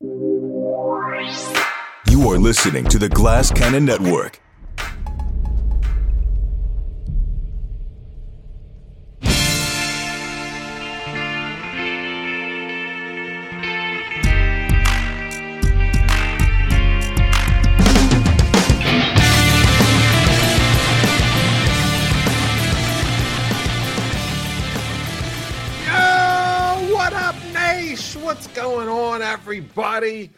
You are listening to the Glass Cannon Network. Everybody?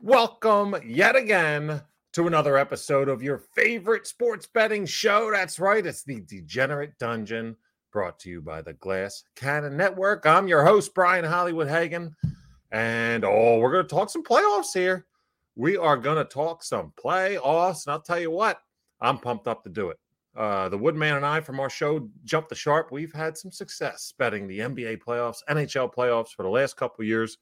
Welcome yet again to another episode of your favorite sports betting show. That's right, it's the Degenerate Dungeon, brought to you by the Glass Cannon Network. I'm your host, Brian Hollywood Hagan, and oh, we're going to talk some playoffs here. We are going to talk some playoffs, and I'll tell you what, I'm pumped up to do it. Uh, the Woodman and I from our show Jump the Sharp, we've had some success betting the NBA playoffs, NHL playoffs for the last couple years.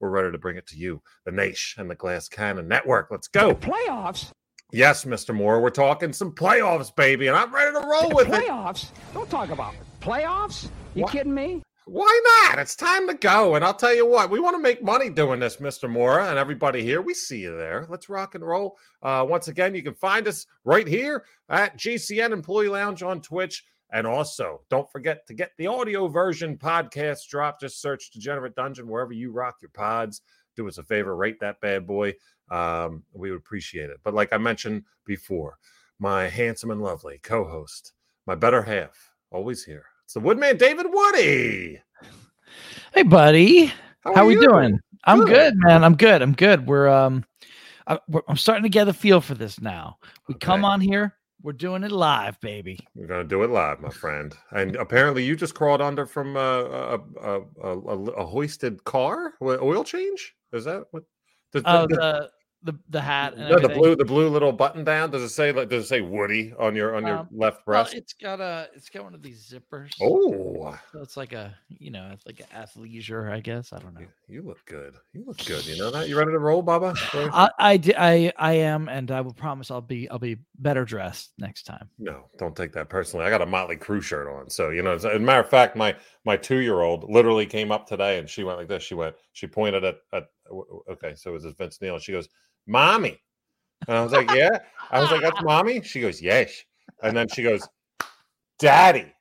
We're ready to bring it to you, the Nash and the Glass Cannon Network. Let's go. Playoffs? Yes, Mr. Mora, we're talking some playoffs, baby, and I'm ready to roll with it. Playoffs? Don't talk about playoffs. You What? kidding me? Why not? It's time to go. And I'll tell you what, we want to make money doing this, Mr. Mora, and everybody here. We see you there. Let's rock and roll. Uh, once again, you can find us right here at GCN Employee Lounge on Twitch. And also, don't forget to get the audio version podcast drop. Just search Degenerate Dungeon wherever you rock your pods. Do us a favor, rate that bad boy. Um, we would appreciate it. But like I mentioned before, my handsome and lovely co host, my better half, always here. It's the Woodman David Woody. Hey, buddy. How, are we you? doing? I'm Good. good, man. I'm good. I'm good. We're um, I, I'm starting to get a feel for this now. We come on here. We're doing it live, baby. We're gonna do it live, my friend. And apparently, you just crawled under from a a, a, a, a, a hoisted car. Oil change? Is that what? Oh, the, Oh, the, the the hat and no, the blue the blue little button down. Does it say like? Does it say Woody on your on your Um, left Well, breast? it's got a it's got one of these zippers. oh, so it's like a you know it's like an athleisure, I guess. I don't know. you, look good. You look good. You know that. You ready to roll, Baba? I I, I I am, and I will promise I'll be I'll be better dressed next time. No, don't take that personally. I got a Motley Crue shirt on, so you know. As a matter of fact, my my two year old literally came up today and she went like this. She went, she pointed at at okay, so it was Vince Neil. And she goes, "Mommy," and I was like, "Yeah." I was like, "That's mommy." She goes, "Yes," and then she goes, "Daddy,"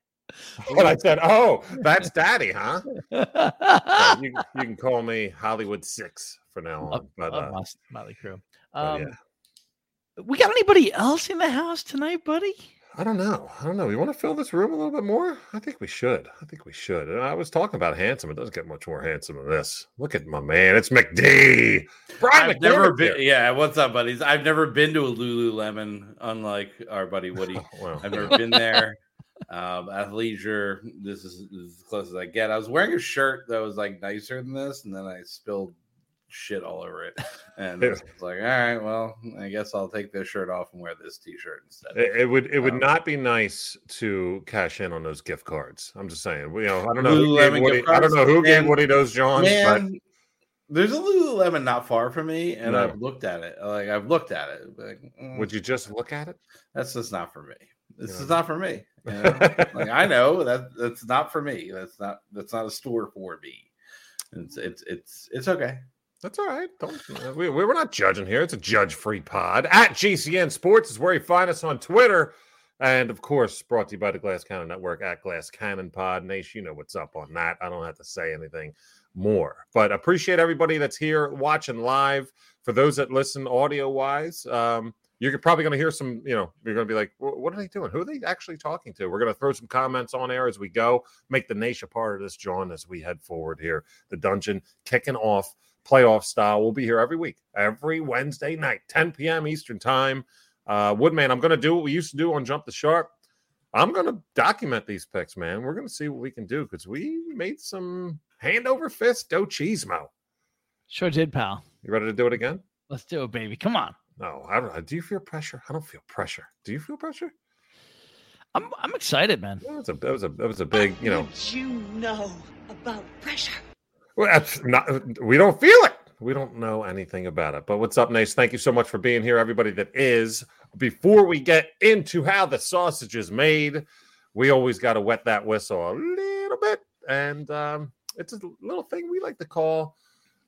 and I said, "Oh, that's daddy, huh?" Yeah, you, you can call me Hollywood Six for now on, Love- but love uh, Motley Crue. Um, yeah. We got anybody else in the house tonight, buddy? I don't know. I don't know. You want to fill this room a little bit more? I think we should. I think we should. And I was talking about handsome. It doesn't get much more handsome than this. Look at my man. It's McD. Brian I've never been. here. Yeah, what's up, buddies? I've never been to a Lululemon, unlike our buddy Woody. Oh. I've never been there. Um, athleisure. This is, this is as close as I get. I was wearing a shirt that was like nicer than this, and then I spilled shit all over it. And it's like, all right, well, I guess I'll take this shirt off and wear this T-shirt instead. It, it would it would Um, not be nice to cash in on those gift cards. I'm just saying. You know, I don't know. Lululemon gave Woody, I don't know who gave Man, Woody those Johns, but Man, there's a Lululemon not far from me, and No. I've looked at it. Like I've looked at it. Like, mm, would you just look at it? that's just not for me. This Yeah. is not for me. you know? like I know that that's not for me. That's not that's not a store for me. It's it's it's it's okay. That's all right. Don't uh, we, we're not judging here. It's a judge-free pod. At GCN Sports is where you find us on Twitter, and of course, brought to you by the Glass Cannon Network at Glass Cannon Pod. Nash, you know what's up on that. I don't have to say anything more. But appreciate everybody that's here watching live. For those that listen audio-wise, um, you're probably going to hear some. You know, you're going to be like, "What are they doing? Who are they actually talking to?" We're going to throw some comments on air as we go. Make the Nation part of this, John, as we head forward here. The dungeon kicking off playoff style. We'll be here every week, every Wednesday night, 10 p.m. Eastern time. Uh, Woodman, I'm going to do what we used to do on Jump the Sharp. I'm going to document these picks, man. We're going to see what we can do because we made some hand over fist dough cheesemo. Sure did, pal. You ready to do it again? Let's do it, baby. Come on. No, I don't. Do you feel pressure? I don't feel pressure. Do you feel pressure? I'm I'm excited, man. That was a that was a that was a big, you know. What you know about pressure? Well, that's not. We don't feel it. We don't know anything about it. But what's up, Nace? Thank you so much for being here, everybody that is. Before we get into how the sausage is made, we always got to wet that whistle a little bit, and um, it's a little thing we like to call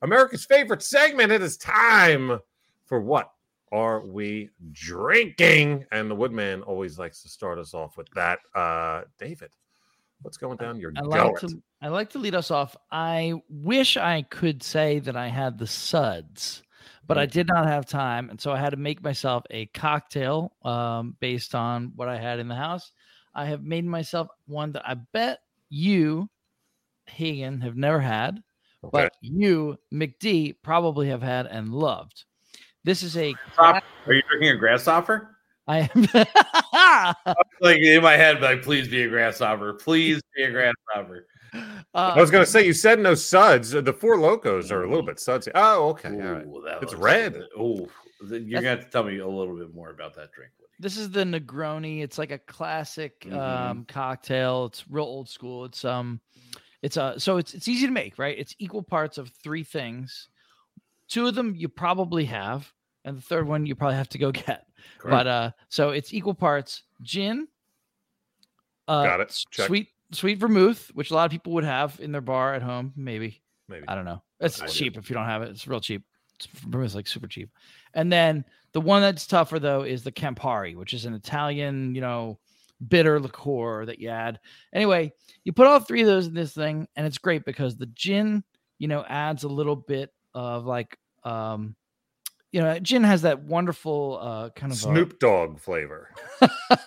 America's favorite segment. It is time for what are we drinking? And the Woodman always likes to start us off with that. Uh, David, what's going down your I like to I like to lead us off. I wish I could say that I had the suds, but I did not have time, and so I had to make myself a cocktail um, based on what I had in the house. I have made myself one that I bet you, Hagen, have never had, Okay. but you, McD, probably have had and loved. This is a Are you drinking a grasshopper? I am Like in my head, like please be a grasshopper. Please be a grasshopper. I was going to say, you said no suds. The four locos are a little bit sudsy. Oh, okay. Ooh, that It's red. good. Oh, you're gonna have to tell me a little bit more about that drink. Woody. This is the Negroni. It's like a classic Mhm. um, cocktail. It's real old school. It's um, it's uh, so it's it's easy to make, right? It's equal parts of three things. Two of them you probably have, and the third one you probably have to go get. But uh, so it's equal parts gin. Uh, Got it. Check. Sweet sweet vermouth, which a lot of people would have in their bar at home, maybe. Maybe. I don't know. It's I do. cheap if you don't have it. It's real cheap. It's vermouth's like super cheap. And then the one that's tougher though is the Campari, which is an Italian, you know, bitter liqueur that you add. Anyway, you put all three of those in this thing, and it's great because the gin, you know, adds a little bit of like um you know, gin has that wonderful uh kind of a- Snoop Dogg flavor.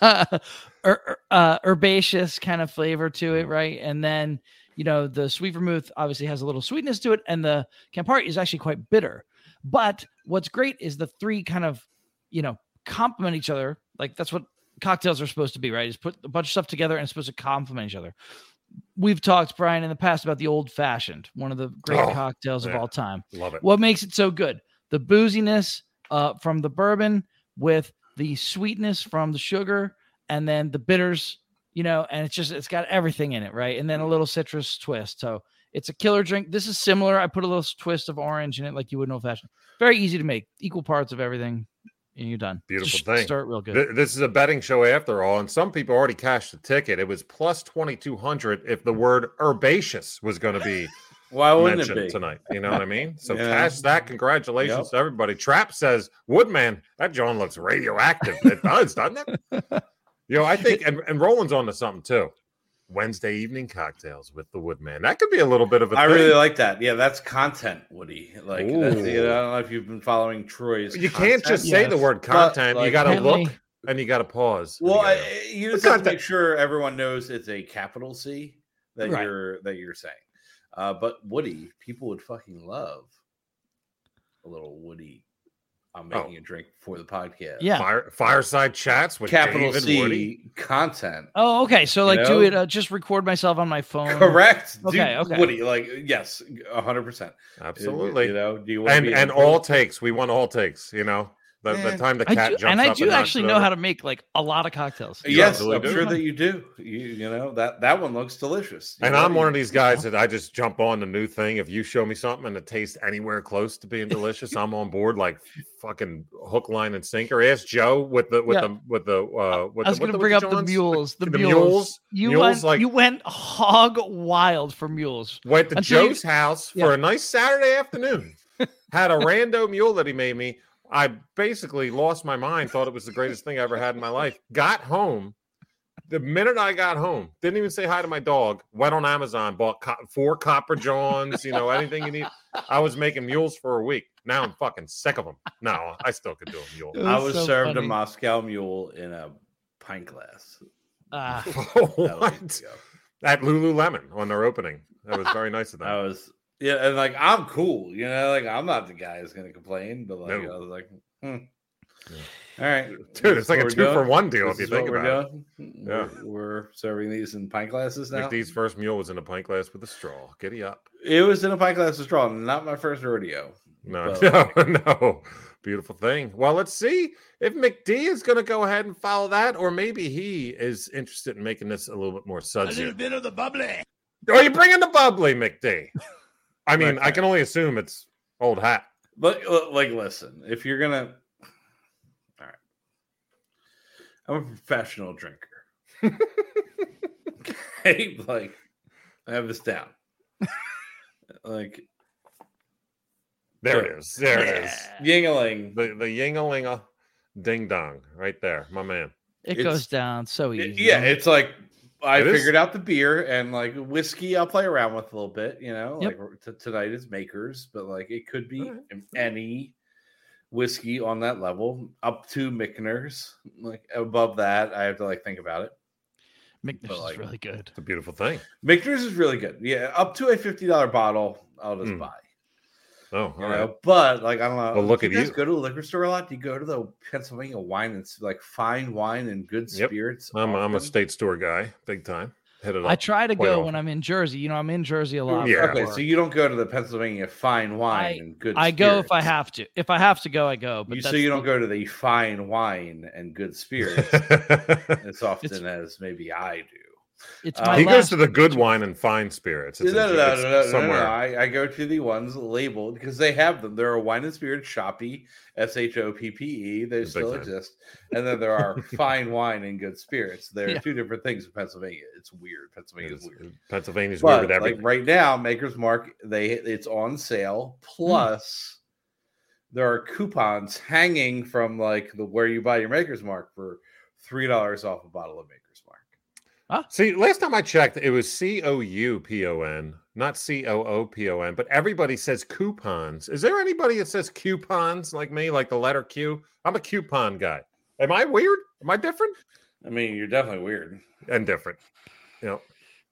ur- uh, herbaceous kind of flavor to it, right? And then you know the sweet vermouth obviously has a little sweetness to it, and the Campari is actually quite bitter. But what's great is the three kind of you know complement each other. Like that's what cocktails are supposed to be, right? Is put a bunch of stuff together and it's supposed to complement each other. We've talked, Brian, in the past about the old fashioned, one of the great Oh, cocktails of all time. Love it. What makes it so good? The booziness uh, from the bourbon with the sweetness from the sugar and then the bitters, you know, and it's just, it's got everything in it, right? And then a little citrus twist. So it's a killer drink. This is similar. I put a little twist of orange in it, like you would in old fashioned. Very easy to make, equal parts of everything, and you're done. Beautiful Just thing. Start real good. Th- This is a betting show after all, and some people already cashed the ticket. It was plus 2200 if the word herbaceous was going to be Why wouldn't it mentioned be? tonight. You know what I mean? So Yeah. cash that. Congratulations Yep. to everybody. Trap says, Woodman, that John looks radioactive. It does, doesn't it? You know, I think, and, and Roland's on to something too. Wednesday evening cocktails with the Woodman. That could be a little bit of a I thing. really like that. Yeah, that's content, Woody. Like, that's, you know, I don't know if you've been following Troy's. you can't just content. say the Yes. word But, content. you got to apparently- look and you got to pause. Well, you gotta- you just have to make sure everyone knows it's a capital C that Right. you're that you're saying. Uh, but Woody, people would fucking love a little Woody. I'm Oh. making a drink for the podcast. Yeah. Fire, fireside chats with capital David C Woody. content. Oh, okay. So like, do know? it. Uh, just record myself on my phone. Correct. Do- Okay, okay. Woody, like yes, hundred percent. Absolutely. You know, do you want and be and all takes. We want all takes. You know, the, the time the I cat do, jumps and I up do knocks actually know over. how to make like a lot of cocktails. You Yes, I'm do. sure that you do. You, you know that that one looks delicious. You And know, I'm one of these guys that I just jump on the new thing. If you show me something and it tastes anywhere close to being delicious, I'm on board like fucking hook, line, and sinker. Ask Joe with the with Yeah. the with the uh with I was going to bring the up the mules. The, the mules. mules? You Mules, went. like- you went hog wild for mules. Went to Until you- Joe's house Yeah. for a nice Saturday afternoon. had a rando mule that he made me. I basically lost my mind, thought it was the greatest thing I ever had in my life. Got home. The minute I got home, didn't even say hi to my dog. Went on Amazon, bought co- four Copper Johns, you know, anything you need. I was making mules for a week. Now I'm fucking sick of them. No, I still could do a mule. It I was was so served funny. a Moscow Mule in a pint glass. Ah, That what? At Lululemon on their opening. That was very nice of them. I was yeah, and like I'm cool, you know, like I'm not the guy who's gonna complain, but like No. I was like, hmm. Yeah. all right, Dude, it's like a two what for one deal This if you think about it. Yeah. We're, we're serving these in pint glasses now. McD's first mule was in a pint glass with a straw. Giddy up. It was in a pint glass of straw, not my first rodeo. No, But- no, no. Beautiful thing. Well, let's see if McD is going to go ahead and follow that, or maybe he is interested in making this a little bit more sudsy. A little bit of the bubbly. Are you bringing the bubbly, McD? I mean, I can only assume it's old hat. But uh, like, listen, if you're gonna, all right, I'm a professional drinker. okay, like, I have this down. like, There it is. There it is. Yuengling. The the yingalinga ding dong right there, my man. It It's- goes down so easy. Yeah, it's like I It is. figured out the beer and like whiskey. I'll play around with a little bit, you know. Yep. Like t- tonight is Makers, but like it could be Alright. any whiskey on that level, up to Michter's. Like above that, I have to like think about it. McNish but, like- is really good. It's a beautiful thing. Michter's is really good. Yeah, up to a fifty dollar bottle, I'll just Mm. buy. Oh, all You right. know, but like I don't know. Well, look do at you guys you. Go to the liquor store a lot. Do you go to the Pennsylvania wine and like fine wine and good Yep. spirits? I'm I'm a state store guy, big time. Hit it up. I try to go often. when I'm in Jersey. You know, I'm in Jersey a lot. Yeah. Okay, so you don't go to the Pennsylvania fine wine I- and good. I go if I have to. If I have to go, I go. But You, so you don't go to the fine wine and good spirits as often as maybe I do. It's Uh, my he goes to the good wine and fine spirits. It's, no, in- no, no, no, no, no, no. I, I go to the ones labeled because they have them. There are wine and spirit shoppy, S H O P P E. They Big still exist, and then there are fine wine and good spirits. There are Yeah. two different things in Pennsylvania. It's weird. Pennsylvania is weird. Pennsylvania's weird But with like right now, Maker's Mark, they it's on sale. Plus, there are coupons hanging from like the where you buy your Maker's Mark for three dollars off a bottle of Maker's Mark. See, last time I checked, it was C O U P O N, not C O O P O N. But everybody says coupons. Is there anybody that says coupons like me, like the letter Q? I'm a coupon guy. Am I weird? Am I different? I mean, you're definitely weird. And different. You know.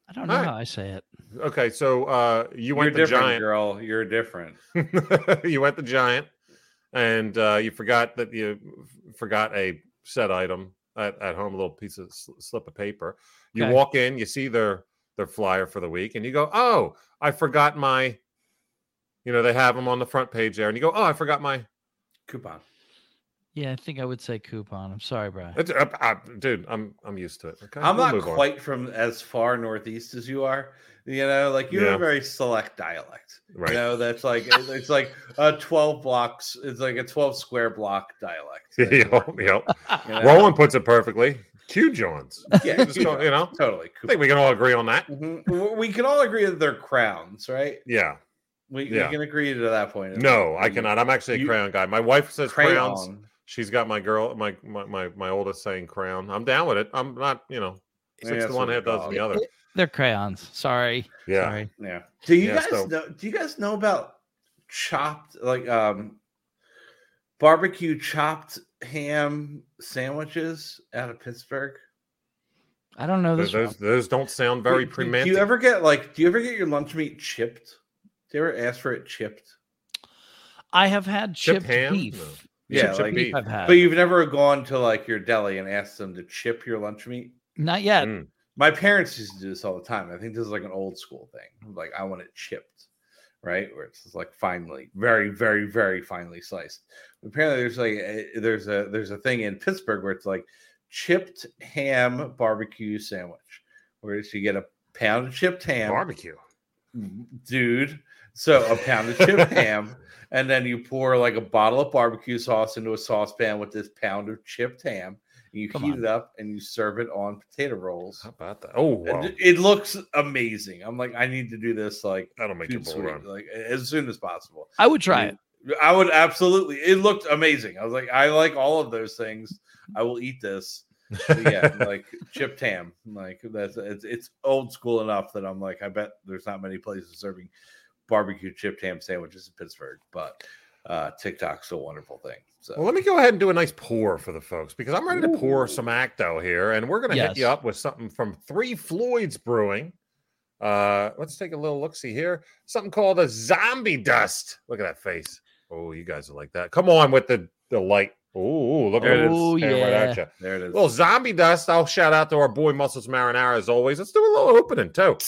I don't know Alright. how I say it. Okay, so uh, you You're went the giant. girl. You're different. you went the giant, and uh, you forgot that you forgot a set item at, at home, a little piece of sl- slip of paper. You Okay. walk in, you see their their flyer for the week, and you go, "Oh, I forgot my." You know, they have them on the front page there, and you go, "Oh, I forgot my." Coupon. Yeah, I think I would say coupon. I'm sorry, Brian. It's, uh, uh, dude, I'm I'm used to it. Okay, I'm we'll not move on. quite from as far northeast as you are. You know, like you have a very select dialect. right. You know, that's like it's like a 12 blocks. It's like a 12 square block dialect. that you Yep, work, yep. you know? Roland puts it perfectly. Q Johns. Yeah, Just go- you know, totally. I think we can all agree on that. Mhm. We can all agree that they're crowns, right? Yeah. We, Yeah. we can agree to that point. No, I cannot. I'm actually a You- crayon guy. My wife says crayons. Crayon. She's got my girl, my my my, my oldest saying crown. I'm down with it. I'm not, you know, Yeah, six that's to one what we head does the other. They're crayons. Sorry. Yeah. Sorry. Yeah. Do you Yeah, guys so- know? Do you guys know about chopped like um barbecue chopped ham sandwiches out of Pittsburgh? I don't know Those, this. those, those don't sound very Do- do. Do you ever get like? Do you ever get your lunch meat chipped? Do you ever ask for it chipped? I have had Chipped chipped ham? beef. No. Yeah, like- beef. I've had. But you've never gone to like your deli and asked them to chip your lunch meat. Not yet. Mm. My parents used to do this all the time. I think this is like an old school thing. Like I want it chipped, right? Where it's like finely, very, very, very finely sliced. Apparently, there's like a, there's a there's a thing in Pittsburgh where it's like chipped ham barbecue sandwich, where it's you get a pound of chipped ham, Barbecue. dude. So a pound of chipped ham, and then you pour like a bottle of barbecue sauce into a saucepan with this pound of chipped ham. And you Come heat on. it up and you serve it on potato rolls. How about that? Oh, wow. it- It looks amazing. I'm like, I need to do this like That'll make your food bull sweet, run. like as soon as possible. I would try it. I would absolutely. It looked amazing. I was like, I like all of those things. I will eat this. But yeah, like chipped ham. Like that's it's it's old school enough that I'm like, I bet there's not many places serving barbecue chipped ham sandwiches in Pittsburgh, but uh TikTok's a wonderful thing. So Well, let me go ahead and do a nice pour for the folks because I'm ready to pour some Acto here, and we're going to hit you up with something from Three Floyds Brewing. Uh, let's take a little look see here. Something called a zombie dust. Look at that face. Oh, you guys are like that. Come on with the the light. Oh, look There at it it. is. Oh, Staring right at yeah. there it is. Well, zombie dust. I'll shout out to our boy Muscles Marinara as always. Let's do a little opening too.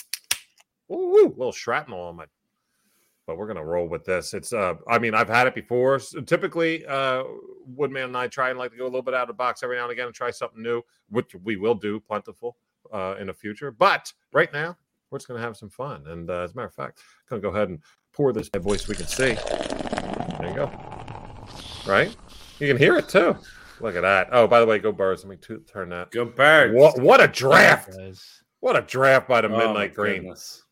Ooh, little shrapnel on my. But we're gonna roll with this. It's uh, I mean, I've had it before. S- typically, uh, Woodman and I try and like to go a little bit out of the box every now and again and try something new, which we will do plentiful uh, in the future. But right now, we're just gonna have some fun. And uh, as a matter of fact, I'm gonna go ahead and pour this bad boy so we can see. There you go. Right, you can hear it too. Look at that. Oh, by the way, go birds. Let me tu- turn that. Go birds. What what a draft! Guys. What a draft by the Oh, Midnight Green. goodness.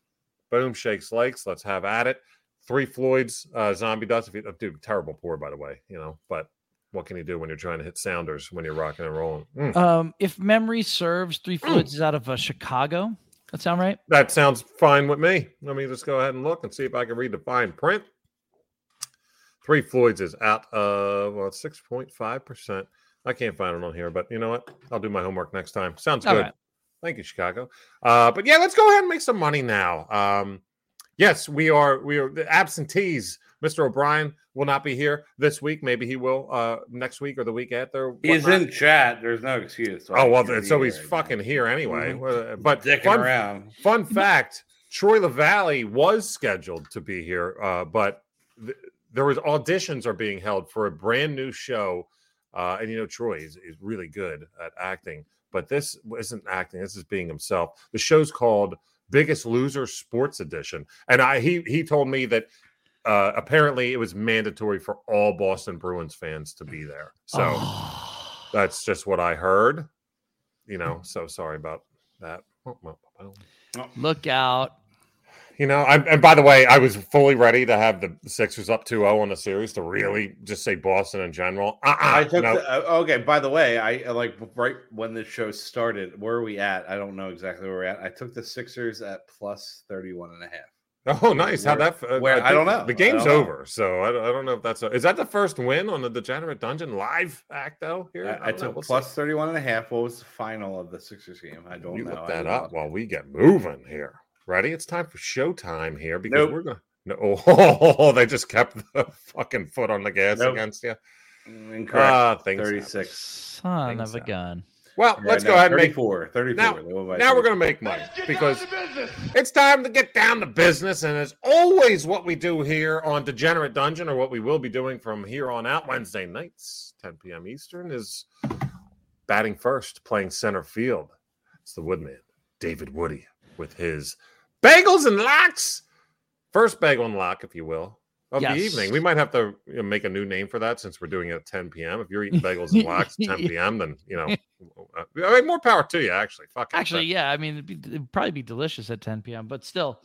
Boom, shakes, likes. Let's have at it. Three Floyds, uh, Zombie Dust. If you, dude, terrible pour, by the way, you know, but what can you do when you're trying to hit sounders when you're rocking and rolling? Mm. Um, if memory serves, Three Floyds is out of uh, Chicago. That sound right? That sounds fine with me. Let me just go ahead and look and see if I can read the fine print. Three Floyds is out of well, six point five percent. I can't find it on here, but you know what? I'll do my homework next time. Sounds All good. right. Thank you, Chicago. Uh, but yeah, let's go ahead and make some money now. Um, yes, we are. We are the absentees. Mr. O'Brien will not be here this week. Maybe he will uh, next week or the week after. He's in chat. There's no excuse. Oh well, He's so he's right now. fucking here anyway. Mhm. But dicking fun, around. fun fact: Troy LaValle was scheduled to be here, uh, but th- there was auditions are being held for a brand new show. Uh, and you know, Troy is, is really good at acting, but this isn't acting. This is being himself. The show's called Biggest Loser Sports Edition, and I he he told me that uh, apparently it was mandatory for all Boston Bruins fans to be there. So Oh. that's just what I heard. You know, so sorry about that. look out. You know, I, and by the way, I was fully ready to have the Sixers up 2-0 on the series to really just say Boston in general. Uh-uh, I took no. the, uh, okay. By the way, I uh, like right when the show started. Where are we at? I don't know exactly where we're at. I took the Sixers at plus 31 and a half. Oh, nice. How'd that? uh, where- I think don't know. The game's don't know. over, so I, don't- I don't know if that's. A, is that the first win on the Degenerate Dungeon live act though? Here, I, I took We'll plus 31 and a half. What was the final of the Sixers game? I don't You know. look that up while we get moving here. Ready? It's time for showtime here because Nope. we're gonna. No, oh, they just kept the fucking foot on the gas Nope. against you. Mm, Incorrect. Things happen. 36. Son Things of a happen. gun. Well, Right let's now, go ahead and make 34. 34. Now- They went by now we're going to make money because it's time to get down to business. And as always, what we do here on Degenerate Dungeon, or what we will be doing from here on out Wednesday nights, 10 p.m. Eastern, is batting first, playing center field. It's the Woodman, David Woody, with his bagels and locks. First bagel and lock, if you will, of Yes. the evening. We might have to you know, make a new name for that since we're doing it at 10 p.m. If you're eating bagels and locks at 10 p.m., then, you know, I mean, more power to you, actually. Fuck it. Actually, yeah. I mean, it'd, be, it'd probably be delicious at 10 p.m. But still,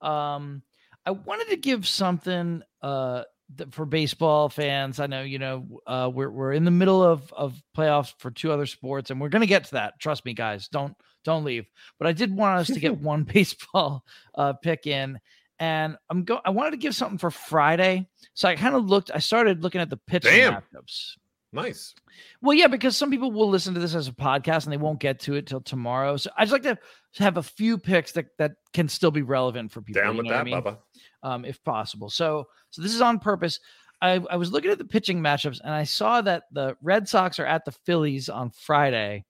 um, I wanted to give something uh for baseball fans. I know you know uh, we're we're in the middle of of playoffs for two other sports, and we're gonna get to that. Trust me, guys. Don't don't leave. But I did want us to get one baseball uh, pick in. And I'm go. I wanted to give something for Friday, so I kind of looked. I started looking at the pitching Damn. matchups. Nice. Well, yeah, because some people will listen to this as a podcast and they won't get to it till tomorrow. So I just like to have a few picks that that can still be relevant for people. Down with that, I mean? Bubba. um, if possible. So, so this is on purpose. I, I was looking at the pitching matchups and I saw that the Red Sox are at the Phillies on Friday,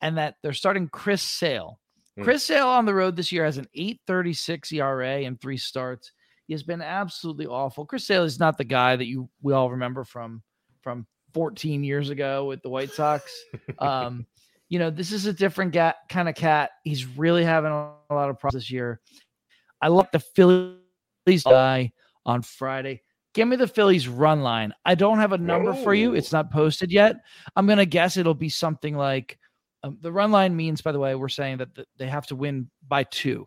and that they're starting Chris Sale. Hmm. Chris Sale on the road this year has an 8.36 ERA and three starts. He has been absolutely awful. Chris Sale is not the guy that you we all remember from from 14 years ago with the White Sox. Um, you know, this is a different ga- kind of cat. He's really having a, a lot of problems this year. I like the Phillies guy on Friday. Give me the Phillies run line. I don't have a number for you. It's not posted yet. I'm going to guess it'll be something like um, the run line means, by the way, we're saying that th- they have to win by two.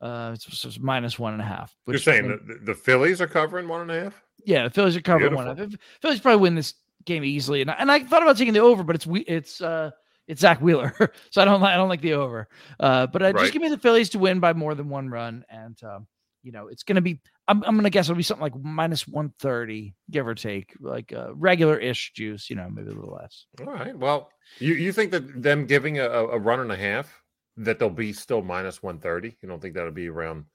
Uh, it's, it's minus one and a half. You're saying mean- the, the Phillies are covering one and a half? yeah, the Phillies are covering one. Beautiful. If- Phillies probably win this game easily, and I, and I thought about taking the over, but it's we it's uh it's Zack Wheeler, so I don't like I don't like the over. Uh, but I Right. just give me the Phillies to win by more than one run, and um, you know it's gonna be. I'm I'm gonna guess it'll be something like minus one thirty, give or take, like uh, regular ish juice. You know, maybe a little less. All right. Well, you, you think that them giving a, a run and a half, that they'll be still minus 130? You don't think that'll be around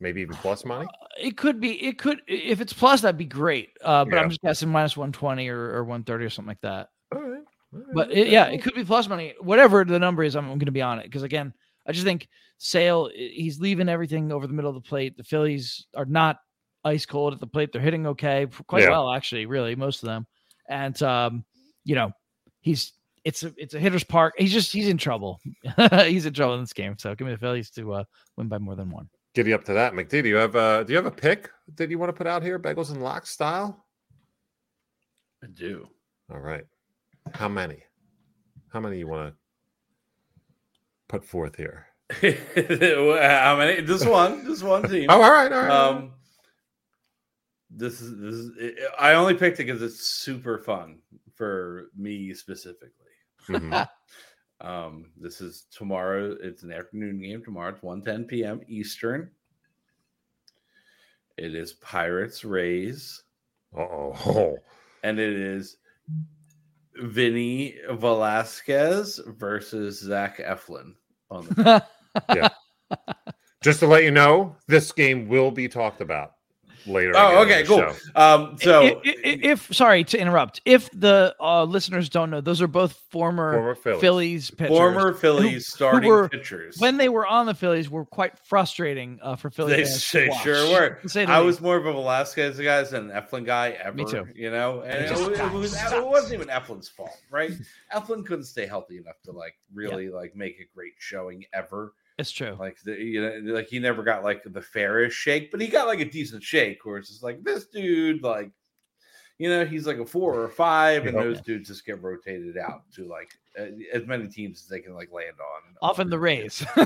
maybe even plus money? It could be. It could if it's plus, that'd be great. Uh, but Yeah. I'm just guessing minus one twenty or, or one thirty or something like that. All right. all right, But it, yeah, it could be plus money. Whatever the number is, I'm, going to be on it because again, I just think Sale he's leaving everything over the middle of the plate. The Phillies are not ice cold at the plate; they're hitting okay, quite Yeah. well actually, really most of them. And um, you know, he's it's a it's a hitter's park. He's just he's in trouble. he's in trouble in this game. So give me the Phillies to uh, win by more than one. Giddy up to that, McD. Do you have uh do you have a pick that you want to put out here, Bagels and Lock style? I do. All right. How many? How many you want to put forth here? How many? Just one. Just one team. Oh, all right, all right. Um, this is this is. I only picked it because it's super fun for me specifically. Mhm. Um, this is tomorrow. It's an afternoon game tomorrow. It's 1 p.m. Eastern. It is Pirates Rays, Uh-oh. and it is Vinny Velasquez versus Zach Eflin. On the yeah. Just to let you know, this game will be talked about later. oh, again okay, cool. show. Um, so I- I- I- if, sorry to interrupt, if the uh, listeners don't know, those are both former, Former Phillies. Phillies pitchers. former Phillies starting were- pitchers. when they were on the Phillies were quite frustrating uh, for Phillies. They they sure were. say I least. was more of a Velasquez guy than an Eflin guy ever. Me too. You know, and it, Just was, it, was, it wasn't even Eflin's fault, right? Eflin couldn't stay healthy enough to like really like make a great showing ever. It's true. Like the, you know, like he never got like the fairest shake, but he got like a decent shake. Where it's just like this dude, like you know, he's like a four or a five, and those dudes just get rotated out to like uh, as many teams as they can like land on. Often the Rays.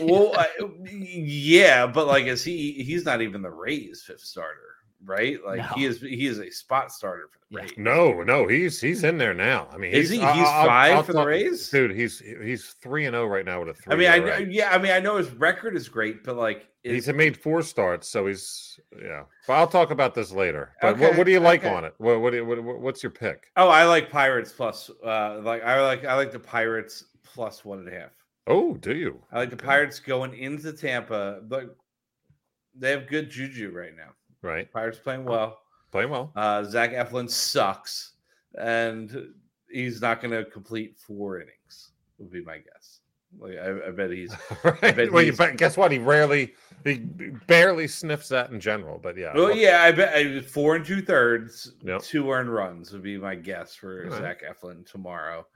well, I, yeah, but like, is he? He's not even the Rays' fifth starter, right? Like he is. He is a spot starter for the Rays. No, no, he's he's in there now. I mean, Is he? I- He's I'll- five I'll for the talk- Rays? dude. He's he's three and zero right now with a three. I mean, I ERA. know, yeah, I mean, I know his record is great, but like, is, He's made four starts, so he's yeah. But I'll talk about this later. But what, Okay, what do you like okay. on it? What what, do you- what what- what's your pick? oh, I like Pirates plus. Uh, like I like I like the Pirates plus one and a half. Oh, do you? I like the Pirates going into Tampa, but they have good juju right now. Right, Pirates playing well. playing well. Uh, Zach Eflin sucks, and he's not going to complete four innings. Would be my guess. Like I, I bet he's right. bet Well, you he's- bet, guess what? He rarely, he barely sniffs that in general. But yeah, well, yeah. I bet I, four and two thirds, Yep. two earned runs would be my guess for right. Zach Eflin tomorrow.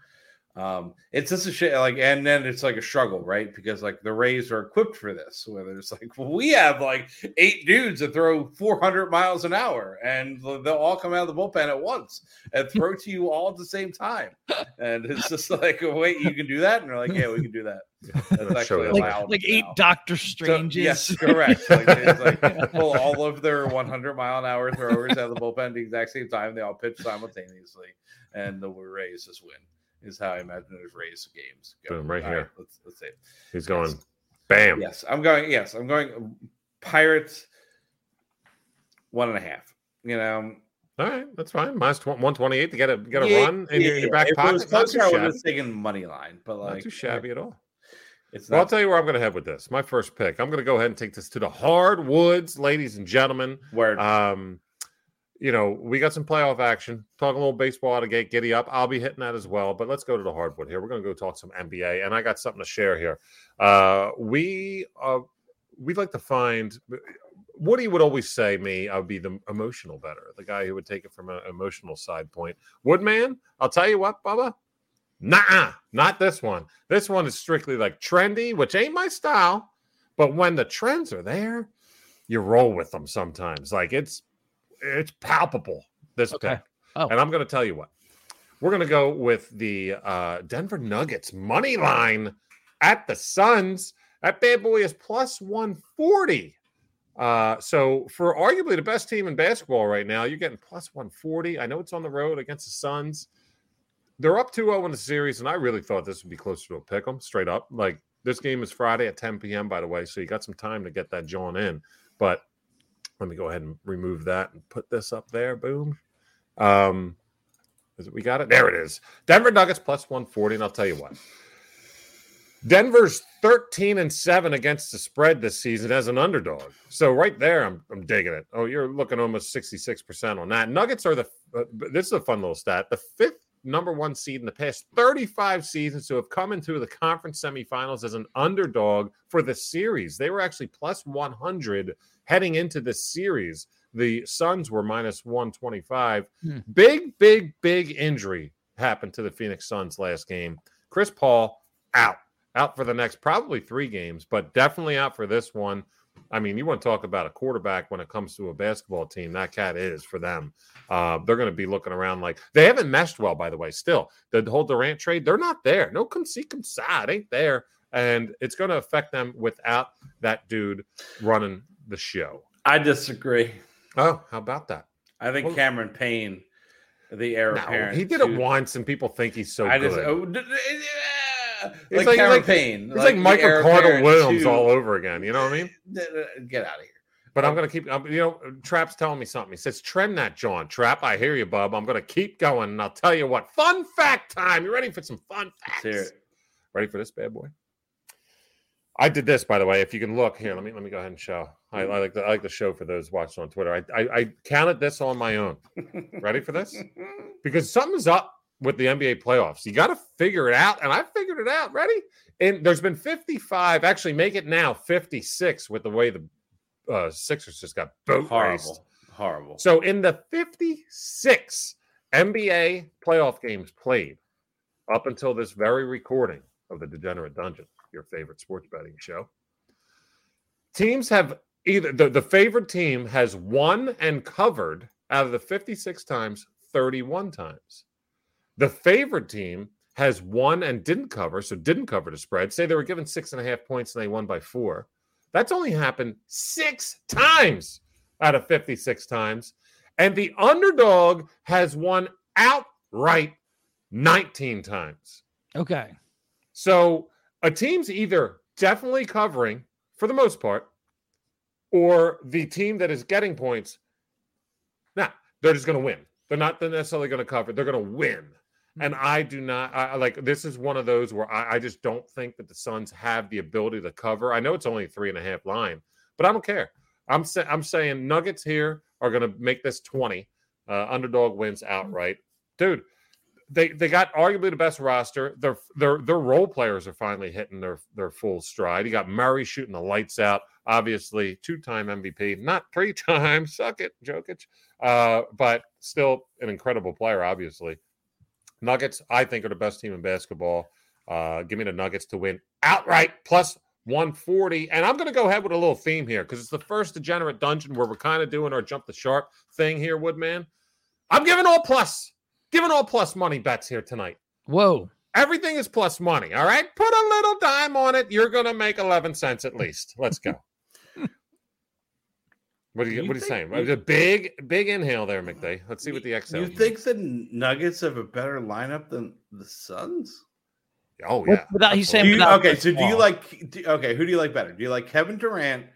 Um, it's just a shit like, and then it's like a struggle, right? Because like the Rays are equipped for this, where there's like, well, we have like eight dudes that throw 400 miles an hour, and they'll all come out of the bullpen at once and throw to you all at the same time. And it's just like, wait, you can do that? And they're like, yeah, we can do that. That's actually you. allowed. like like eight now. Doctor So, Stranges. yes, correct. Like, it's like pull all of their 100 mile an hour throwers out of the bullpen at the exact same time. They all pitch simultaneously, and the Rays just win. Is how I imagine those Rays games go. Boom, right All here. let's let's see. he's going, Yes. bam. Yes, I'm going. Yes, I'm going. Pirates one and a half. You know, All right, that's fine. Minus one twenty eight to get a get a Yeah, run in your, in your back if it was pocket. Closer, I would have taken money line, but like Not too shabby at all. It's Well, I'll tell you where I'm going to head with this. My first pick. I'm going to go ahead and take this to the hardwoods, ladies and gentlemen. Word. Um, you know, we got some playoff action. Talking a little baseball out of gate, giddy up. I'll be hitting that as well. But let's go to the hardwood here. We're going to go talk some NBA, and I got something to share here. Uh, we uh, we'd like to find. Woody would always say me, I would be the emotional better, the guy who would take it from an emotional side point. Woodman, I'll tell you what, Bubba, nah, not this one. This one is strictly like trendy, which ain't my style. But when the trends are there, you roll with them sometimes. Like it's it's palpable. This Okay. pick, Oh. and I'm going to tell you what. We're going to go with the uh, Denver Nuggets money line at the Suns. That bad boy is plus 140. Uh, so for arguably the best team in basketball right now, you're getting plus 140. I know it's on the road against the Suns. They're up 2-0 in the series, and I really thought this would be closer to a pick 'em straight up. Like this game is Friday at 10 p.m. by the way, so you got some time to get that John in. But let me go ahead and remove that and put this up there. Boom. Um, is it, we got it. There it is. Denver Nuggets plus 140. And I'll tell you what. Denver's 13 and 7 against the spread this season as an underdog. So right there, I'm, I'm digging it. Oh, you're looking almost 66% on that. Nuggets are the uh, this is a fun little stat. The fifth number one seed in the past 35 seasons to have come into the conference semifinals as an underdog for the series. They were actually plus 100 heading into this series. The Suns were minus 125. Hmm. Big, big, big injury happened to the Phoenix Suns last game. Chris Paul out, out for the next probably three games, but definitely out for this one. I mean, you want to talk about a quarterback when it comes to a basketball team. That cat is for them. Uh, they're going to be looking around like they haven't meshed well, by the way. Still, the whole Durant trade, they're not there. No come see come side ain't there. And it's going to affect them without that dude running the show. I disagree. Oh, how about that? I think Well- Cameron Payne, the heir No, apparent. he did it once, and people think he's so I good. just oh, d- d- It's like, like- Cameron like- Payne. It's like, the Michael Carter Williams all over again. You know what I mean? Get out of here. But I'm gonna keep. I'm, you know, Trap's telling me something. He says, "Trend that, John Trap." I hear you, bub. I'm gonna keep going, and I'll tell you what. Fun fact time. You ready for some fun facts? Let's hear it. Ready for this bad boy? I did this, by the way. If you can look here, let mm-hmm. me let me go ahead and show. I, I mm-hmm. like the I like the show for those watching on Twitter. I, I I counted this on my own. Ready for this? Because something's up with the NBA playoffs. You got to figure it out, and I figured it out. Ready? And there's been 55. Actually, make it now 56 with the way the uh, Sixers just got boat raced. Horrible. Horrible. So in the 56 NBA playoff games played up until this very recording of the Degenerate Dungeon, your favorite sports betting show, teams have either the, the favored team has won and covered out of the 56 times 31 times. The favorite team has won and didn't cover, so didn't cover the spread. Say they were given six and a half points and they won by four. That's only happened six times out of 56 times. And the underdog has won outright 19 times. Okay. So a team's either definitely covering for the most part, or the team that is getting points, nah, they're just going to win. They're not necessarily going to cover, they're going to win. And I do not I, like this is one of those where I, I just don't think that the Suns have the ability to cover. I know it's only three and a half line, but I don't care. I'm sa- I'm saying Nuggets here are going to make this 20. Uh, underdog wins outright, dude. They they got arguably the best roster. Their their their role players are finally hitting their their full stride. You got Murray shooting the lights out. Obviously, two time MVP, not three times. Suck it, Jokic. Uh, but still an incredible player. Obviously, Nuggets I think are the best team in basketball. Uh, give me the Nuggets to win outright plus 140. And I'm going to go ahead with a little theme here because it's the first degenerate dungeon where we're kind of doing our jump the sharp thing here, Woodman. I'm giving all plus, giving all plus money bets here tonight. Whoa. Everything is plus money. All right. Put a little dime on it. You're going to make 11 cents at least. Let's go. What are you, You what are you think- saying? A big, big inhale there, McD. Let's see what the exhale. You think the Nuggets have a better lineup than the Suns? Oh yeah. Without- he's saying Absolutely. you, without okay, Chris so do you like? Do, okay, who do you like better? Do you like Kevin Durant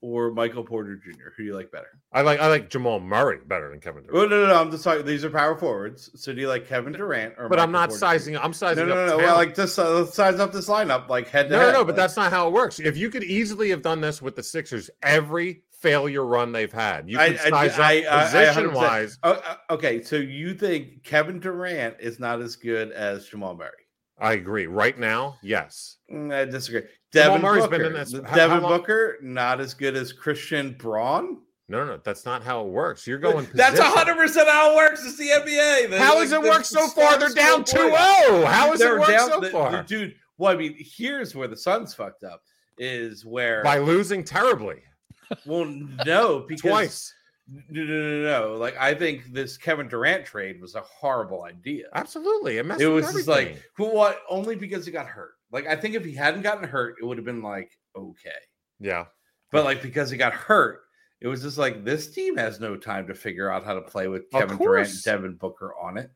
or Michael Porter Jr.? Who do you like better? I like I like Jamal Murray better than Kevin Durant. Oh no, no, no! I'm just talking. These are power forwards. So do you like Kevin Durant or? but I'm not Porter sizing. Jr.? I'm sizing. No, no, up no, no. talent. Well, like this, uh, let's size up this lineup like head to No, no, no, but like- that's not how it works. If you could easily have done this with the Sixers, every failure run they've had, you can I- size I- I- I up position 100% wise. Oh, uh, okay, so you think Kevin Durant is not as good as Jamal Murray? I agree. Right now, yes. Mm, I disagree. Jamal Devin Murray's Booker, been in this- how- Devin how Booker, not as good as Christian Braun. No, no, no, that's not how it works. You're going. That's position. hundred percent how it works. It's the NBA. The- How like, has it worked so far? They're down quo 2 point. 0. How has it worked down- so the- the- far? dude? Well, I mean, here's where the Suns fucked up. Is where By losing terribly well, no, because twice. No, no, no, no. Like I think this Kevin Durant trade was a horrible idea. Absolutely. It, messed It was just like, who what? Only because he got hurt. Like I think if he hadn't gotten hurt, it would have been like okay. yeah. But like because he got hurt, it was just like this team has no time to figure out how to play with Kevin Durant and. Devin Booker on it.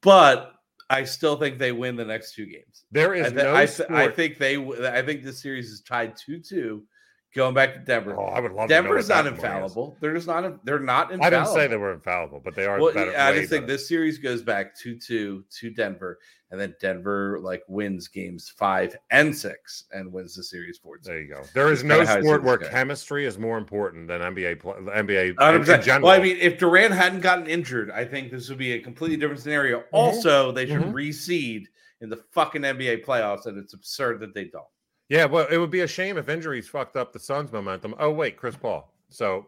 But I still think they win the next two games. There is I, thi- no I, sport. I think they. w- I think this series is tied two two, going back to Denver. oh, I would love Denver's not infallible. They're just not. They're not infallible. I didn't say they were infallible, but they are Well, better. I just think better. this series goes back two two to Denver, and then Denver like wins games five and six and wins the series four. There you go. There is no kinda how I see sport where guy. chemistry is more important than NBA. Play, NBA 100%. in, general. Well, I mean, if Durant hadn't gotten injured, I think this would be a completely different scenario. Also, they should Mhm. reseed in the fucking NBA playoffs, and it's absurd that they don't. Yeah, well, it would be a shame if injuries fucked up the Suns' momentum. Oh wait, Chris Paul. So,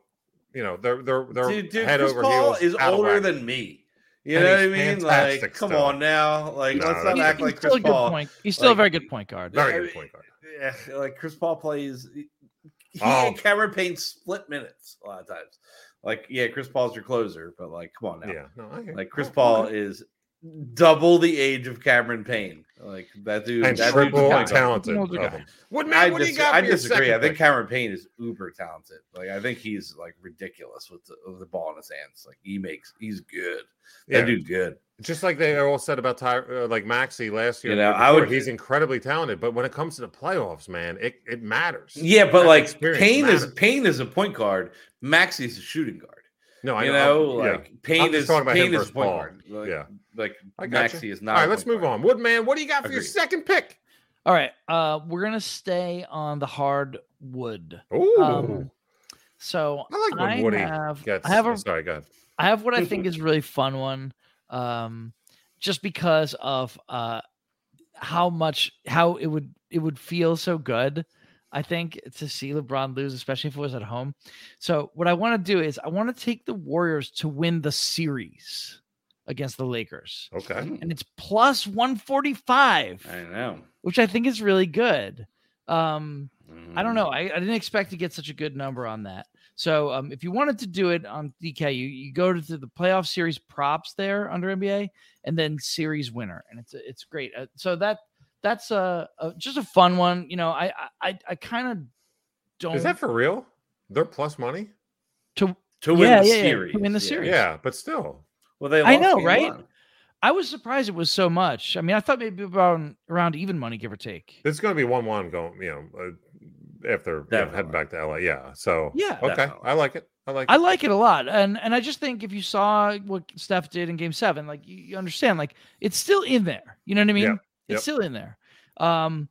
you know, they're they're they're Dude, dude head Chris over Paul heels. is older whack. than me. You And know what I mean? fantastic Like, come still. on now. Like, No, let's that's- not act he's like still Chris a good Paul. point. He's still a very good point guard. very I good point guard. Yeah, like Chris Paul plays. He Oh. and Cameron Payne split minutes a lot of times. Like, yeah, Chris Paul's your closer, but like, come on now. Yeah, no, I hear. Like oh, Chris oh, Paul is double the age of Cameron Payne. Like that dude. and that triple dude's and talented. He's a of guy. them. Woodman, I, what do you got? I disagree. I think? Cameron Payne is uber talented. Like I think he's like ridiculous with the, with the ball in his hands. Like he makes, he's good. That Yeah. dude's good. just like they all said about Ty, uh, like Maxey last year. You and know, year I would- he's incredibly talented, but when it comes to the playoffs, man, it, it matters. Yeah, but That like experience Payne is. Payne is a point guard. Maxey's a shooting guard. no, I you know, know, yeah. like Payne is talking about him Payne is a point guard. Like, Yeah. Like I got is not. All right, let's move guard. on. Woodman, what do you got for your second pick? All right. Uh, we're gonna stay on the hard wood. Ooh, Um, So I like when I Woody have, gets. I have a sorry, go ahead. I have what I think is a really fun one. Um, just because of uh how much how it would it would feel so good. I think to see LeBron lose, especially if it was at home. So what I want to do is I want to take the Warriors to win the series against the Lakers. Okay. And it's plus 145, I know. which I think is really good. Um, I don't Mm. know. I, I didn't expect to get such a good number on that. So um, if you wanted to do it on DK, you, you go to the playoff series props there under NBA and then series winner, and it's it's great. Uh, so that that's a, a just a fun one. You know, I I I kind of don't Is that for real? They're plus money. to to win Yeah, the yeah, yeah, to win the series. Yeah, but still, Well, they. I know, right? one. I was surprised it was so much. I mean, I thought maybe around around even money, give or take. it's going to be one-one going. You know, uh, after you know, heading back to LA. Yeah. So Yeah. okay, Definitely. I like it. I like. I it. like it a lot, and and I just think if you saw what Steph did in Game Seven, like you, you understand, like it's still in there. You know what I mean? Yeah, It's yep. still in there. Um,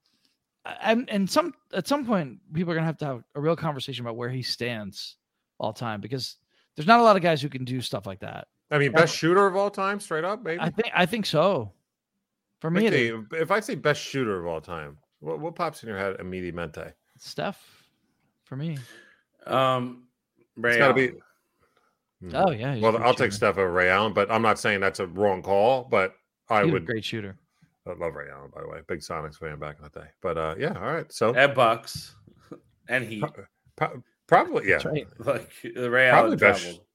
and and some at some point people are gonna have to have a real conversation about where he stands all time because there's not a lot of guys who can do stuff like that. I mean, best shooter of all time, straight up, maybe. I think I think so. For me, it is if I say best shooter of all time, what, what pops in your head immediately? Steph. For me, Um, Ray It's got to be. Hmm. oh yeah. Well, I'll take. Steph over Ray Allen, but I'm not saying that's a wrong call. But I He's a would great shooter. I love Ray Allen, by the way. Big Sonics fan back in the day. But uh, yeah, all right. So At Bucks, and he pro- probably yeah. That's right. like the Ray Probably Allen best- traveled.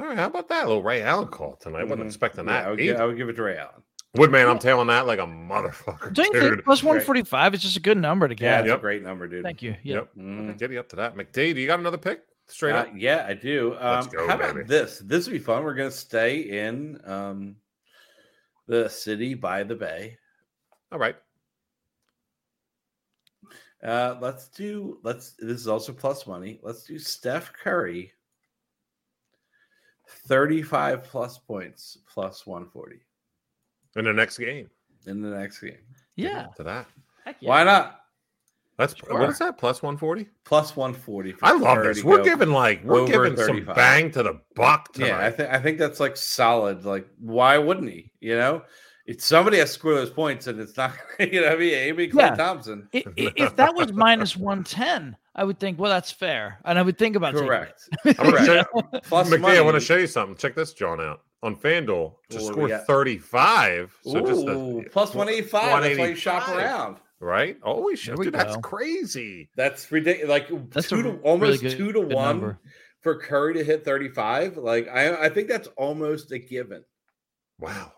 All right, how about that little Ray Allen call tonight? I wasn't Mhm. expecting Yeah, that. I would, either. gi- I would give it to Ray Allen. Woodman, I'm tailing that like a motherfucker, Don't you dude. think 145 is just a good number to get. Yeah, get? it's Yep. a great number, dude. Thank you. Yeah. Yep. Mm. Giddy up to that. McD, do you got another pick? Straight Uh, up. yeah, I do. Let's Um, go, how baby. about this? This would be fun. We're gonna stay in um, the city by the bay. All right. Uh, let's do. Let's. This is also plus money. Let's do Steph Curry. Thirty-five plus points, plus one forty In the next game. in the next game. Yeah. To that. Yeah. Why not? That's Sure. what is that? Plus 140? Plus one forty. I love this. We're giving like we're over giving some bang to the buck tonight. Yeah, I think I think that's like solid. Like, why wouldn't he? You know, If somebody has to score those points, and it's not. You know, what I mean, Amy Klay Yeah. Thompson. I- i- if that was minus 110, I would think, well, that's fair. And I would think about taking it. Correct. I'm gonna show Correct. Plus McD, money. I want to show you something. Check this, John, out on FanDuel to What do we score 35. So just Ooh, a, plus 185. That's why you shop around. right? Holy shit, There we dude, that's crazy. That's ridiculous. Like That's two a to really almost good- two to one number. for Curry to hit 35. Like I, I think that's almost a given. Wow,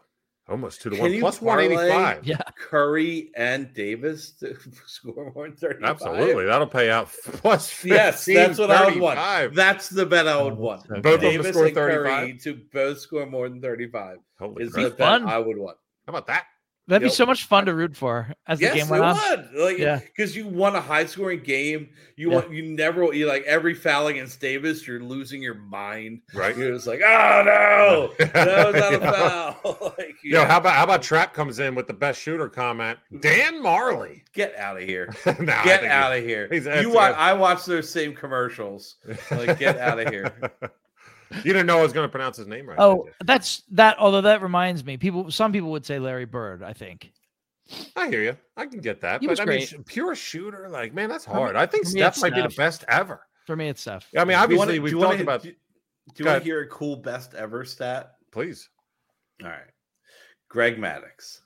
almost two to Can one you 185. Yeah. Curry and Davis to score more than 35. Absolutely, that'll pay out plus 15, Yes, that's what I would want. That's the bet I would want. that's Both of them Davis score and Curry 35. to both score more than 35 Holy is crap. the bet fun. I would want. How about that? That'd Yep. be so much fun to root for as the game went on. would. Like, Yeah. because you want a high scoring game. You Yeah. want you never you like every foul against Davis, you're losing your mind. Right? You're just like, oh no, no, it's not a foul. like, Yo, how about how about Trap comes in with the best shooter comment? Dan Majerle. get out of here? Nah, Get out of here. he's- You that's- watch? I watch those same commercials. Like, get out of here. you didn't know I was going to pronounce his name right. Oh, that's that. Although that reminds me, people, some people would say Larry Bird. I think. I hear you. I can get that. He but was I mean, great. sh- pure shooter, like man, that's For me- hard. I think for me, Steph might be the best ever. For me, it's Steph. I mean, Do you obviously wanna- do we've talked wanna- about. Do, do you want to hear a cool best ever stat? Please, All right, Greg Maddux.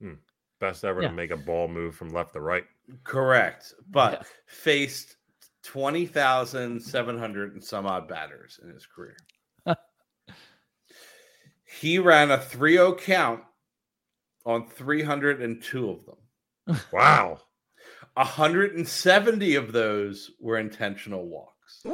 Hmm. best ever Yeah. to make a ball move from left to right. Correct, but Yeah. faced twenty thousand seven hundred and some odd batters in his career. he ran a 3-0 count on 302 of them. Wow. 170 of those were intentional walks.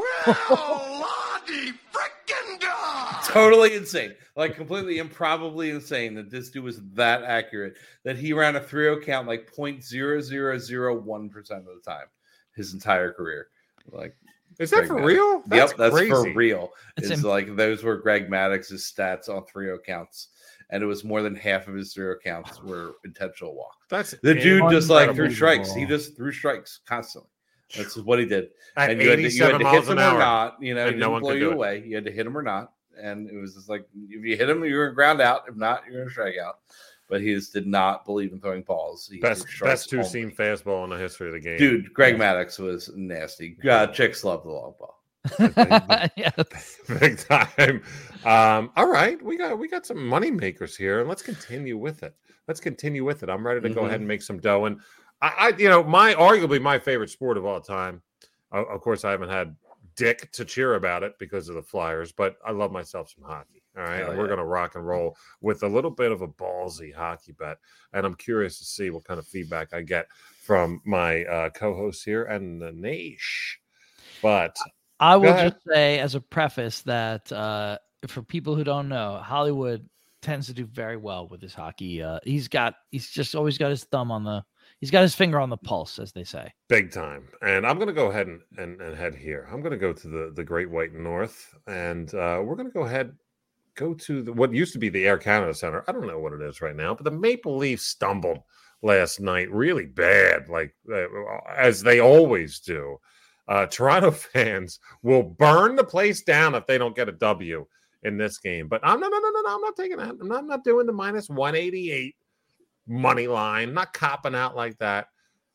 Totally insane. Like completely improbably insane that this dude was that accurate that he ran a 3-0 count like 0.0001% of the time his entire career. Like Is that Greg for Maddux. real? That's yep, that's crazy. for real. It's It's im- like those were Greg Maddux's stats on 3 counts and it was more than half of his zero oh counts were intentional walks. That's The dude just like threw strikes. He just threw strikes constantly. That's what he did. at and you had to, you had to hit him or not. You know, he didn't one blow you do it. away. You had to hit him or not. And it was just like if you hit him, you're gonna ground out. If not, you're gonna strike out. But he just did not believe in throwing balls. He Best best two seam fastball in the history of the game. Dude, Greg Maddux was nasty. God, chicks love the long ball. yeah. big time. Um, all right, we got we got some money makers here, and let's continue with it. Let's continue with it. I'm ready to go Mhm. ahead and make some dough. And I, I, you know, my arguably my favorite sport of all time. Of course, I haven't had Dick to cheer about it because of the Flyers, but I love myself some hockey. All right, Hell and we're yeah. gonna rock and roll with a little bit of a ballsy hockey bet, and I'm curious to see what kind of feedback I get from my uh, co-hosts here and the Nash. But I will just say as a preface that uh, for people who don't know, Hollywood tends to do very well with his hockey. Uh, he's got he's just always got his thumb on the he's got his finger on the pulse, as they say. big time. And I'm going to go ahead and, and, and head here. I'm going to go to the, the Great White North, and uh, we're going to go ahead, go to the, what used to be the Air Canada Center. I don't know what it is right now, but the Maple Leafs stumbled last night really bad, like uh, as they always do. Uh, Toronto fans will burn the place down if they don't get a W in this game. But I'm no, no, no, no, no. I'm not taking that. I'm not, I'm not doing the minus 188 money line. Not copping out like that.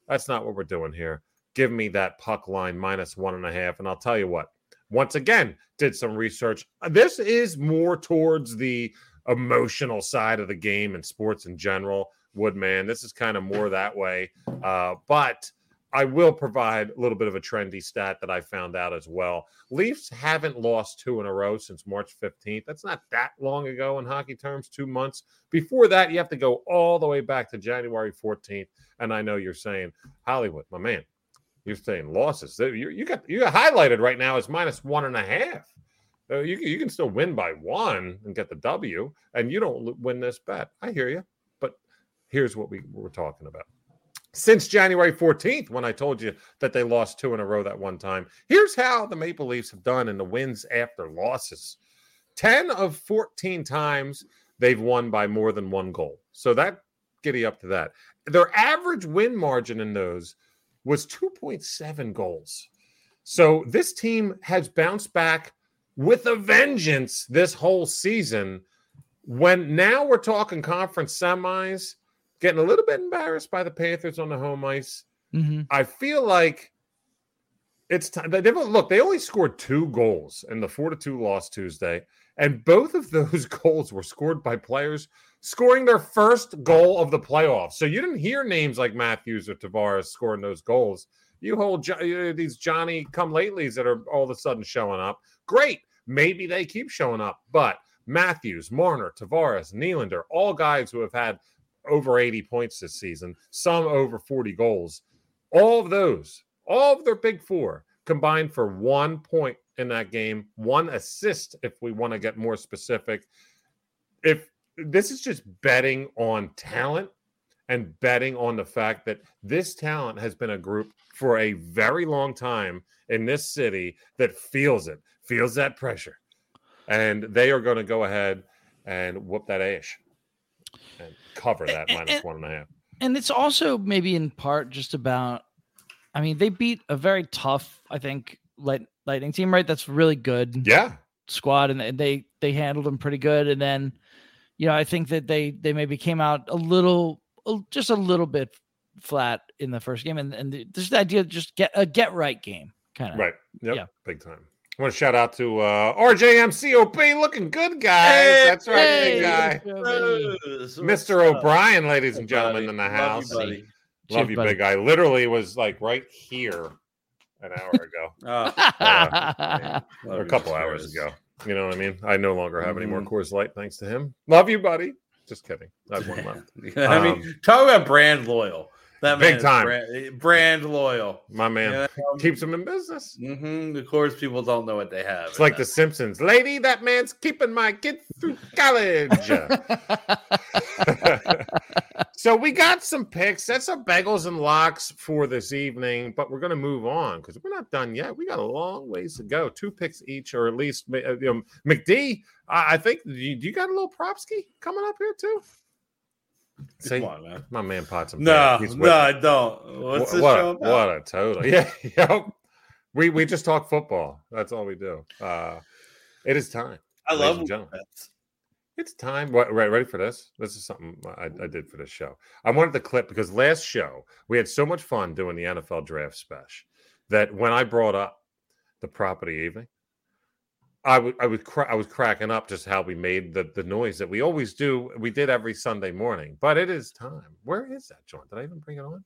That's not what we're doing here. Give me that puck line minus one and a half. And I'll tell you what, once again, did some research. This is more towards the emotional side of the game and sports in general. Woodman, this is kind of more that way. Uh, but I will provide a little bit of a trendy stat that I found out as well. Leafs haven't lost two in a row since March 15th. That's not that long ago in hockey terms, two months. Before that, you have to go all the way back to January 14th. And I know you're saying, Hollywood, my man, you're saying losses. You, you got you got highlighted right now as minus one and a half. You, you can still win by one and get the W, and you don't win this bet. I hear you. But here's what we were talking about. Since January 14th, when I told you that they lost two in a row that one time, here's how the Maple Leafs have done in the wins after losses 10 of 14 times they've won by more than one goal. So that giddy up to that. Their average win margin in those was 2.7 goals. So this team has bounced back with a vengeance this whole season. When now we're talking conference semis, getting a little bit embarrassed by the Panthers on the home ice. Mhm. I feel like it's time. They, look, they only scored two goals in the four to two loss Tuesday, and both of those goals were scored by players scoring their first goal of the playoffs. So you didn't hear names like Matthews or Tavares scoring those goals. You hold Jo- these Johnny come latelys that are all of a sudden showing up. Great, maybe they keep showing up, but Matthews, Marner, Tavares, Nylander, all guys who have had over 80 points this season, some over 40 goals. All of those, all of their big four combined for one point in that game, one assist, if we want to get more specific. If this is just betting on talent and betting on the fact that this talent has been a group for a very long time in this city that feels it, feels that pressure. And they are going to go ahead and whoop that ash and cover that A- minus and- one and a half. And it's also maybe in part just about, I mean, they beat a very tough, I think, light, Lightning team, right? That's really good Yeah. squad, and they they handled them pretty good. And then, you know, I think that they they maybe came out a little, just a little bit flat in the first game, and and the, just the idea of just get a get right game, kind of Right. Yep. Yeah. Big time. I want to shout out to uh, RJMCOP. Looking good, guys. That's right, big guy. Mr. O'Brien, ladies and gentlemen, in the house. Love you, buddy. Love Cheers, you, buddy. big guy. Literally was like right here an hour ago Oh, or a couple hours ago. You know what I mean? I no longer have any more Mhm. Coors Light, thanks to him. Love you, buddy. Just kidding. I have one left. I Um, mean, talk about brand loyal. That Big time. brand, brand loyal. My man Yeah. keeps them in business. hmm Of course, people don't know what they have. It's like The Simpsons. Lady, that man's keeping my kid through college. so we got some picks. That's some bagels and lox for this evening, but we're going to move on because we're not done yet. We got a long ways to go. Two picks each, or at least uh, you know, McD. I think do you, got a little propsky coming up here too? See, Come on, man. my man Potts. and No, no, I don't. What's what, show a, about? what a total. Yeah, yep. We we just talk football. That's all we do. Uh it is time. I love and. It's time. What, right, ready for this? This is something I, I did for this show. I wanted the clip because last show we had so much fun doing the NFL draft special that when I brought up the property evening, I was cra- I was cracking up just how we made the the noise that we always do. We did every Sunday morning, but it is time. Where is that, John? Did I even bring it on?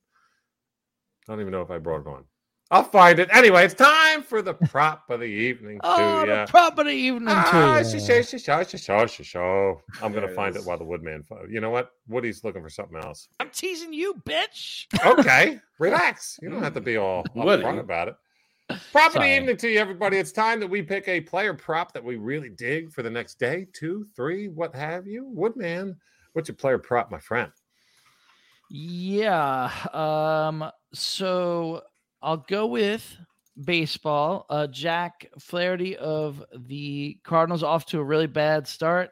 I don't even know if I brought it on. I'll find it anyway. It's time for the prop of the evening. oh, to the ya. property evening Ah, too. she show, she show, she show, she show. I'm There gonna it find it while the woodman. You know what? Woody's looking for something else. I'm teasing you, bitch. Okay, relax. You don't have to be all Woody. upfront about it. Property Sorry. evening to you, everybody. It's time that we pick a player prop that we really dig for the next day, two, three, what have you. Woodman, what's your player prop, my friend? Yeah. Um. So I'll go with baseball. Uh, Jack Flaherty of the Cardinals off to a really bad start.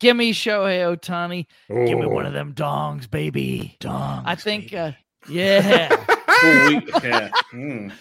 Give me Shohei Ohtani. Give me one of them dongs, baby. Dongs. I think. Uh, yeah. Ooh, we- yeah. Mm.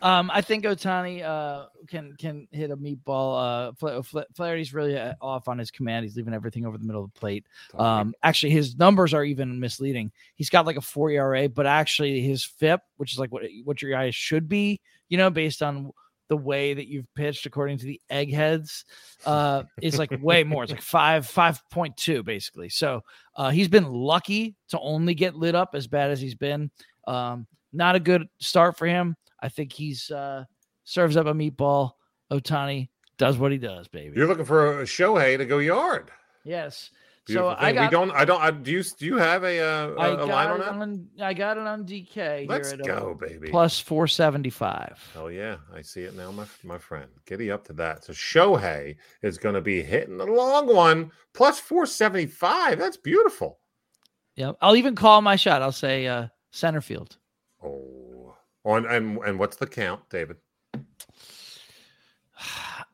Um, I think Ohtani uh can can hit a meatball. Uh, Fla- Fla- Flaherty's really uh, off on his command. He's leaving everything over the middle of the plate. Um, actually, his numbers are even misleading. He's got like a four ERA, but actually his FIP, which is like what what your guys should be, you know, based on the way that you've pitched according to the eggheads, uh, is like way more. It's like five five point two basically. So uh, he's been lucky to only get lit up as bad as he's been. Um, not a good start for him. I think he's uh, serves up a meatball. Ohtani does what he does, baby. You're looking for a Shohei to go yard. yes. Beautiful so I got we don't. I don't. I, do you? Do you have a, uh, I a, a got line on that? on, I got it on DK. Let's here at, go, uh, baby. Plus 475. Oh yeah, I see it now, my my friend. Giddy up to that. So Shohei is going to be hitting the long one plus four seventy five. That's beautiful. Yep. I'll even call my shot. I'll say uh, center field. Oh, on and and what's the count, David?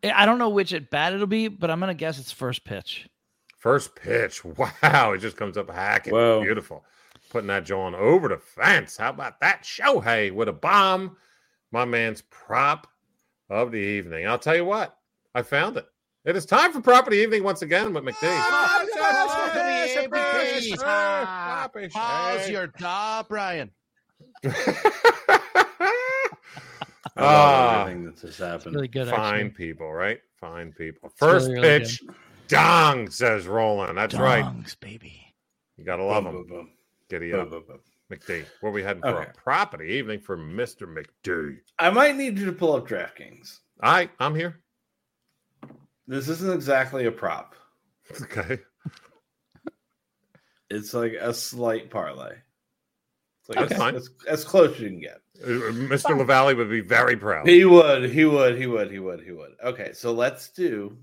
I don't know which at bat it'll be, but I'm gonna guess it's first pitch. First pitch. Wow, it just comes up hacking. Whoa. Beautiful. Putting that John over the fence. How about that? Shohei with a bomb. My man's prop of the evening. I'll tell you what, I found it. It is time for property evening once again with McD. How's your job, Brian? I love Ah, everything that's just happened. Really good. fine actually. people, right? Fine people. First really pitch, dong, says Roland. That's right. Dongs, baby. You got to love Boom, him. boom, boom. Giddy Boom, up. boom, boom. McD. Where we heading for a property evening for Mr. McD? I might need you to pull up DraftKings. I, I'm here. This isn't exactly a prop. Okay. It's like a slight parlay. It's like That's as, fine. as, as close as you can get. Uh, Mr. LaValle would be very proud. He would, he would, he would, he would, he would. Okay, so let's do.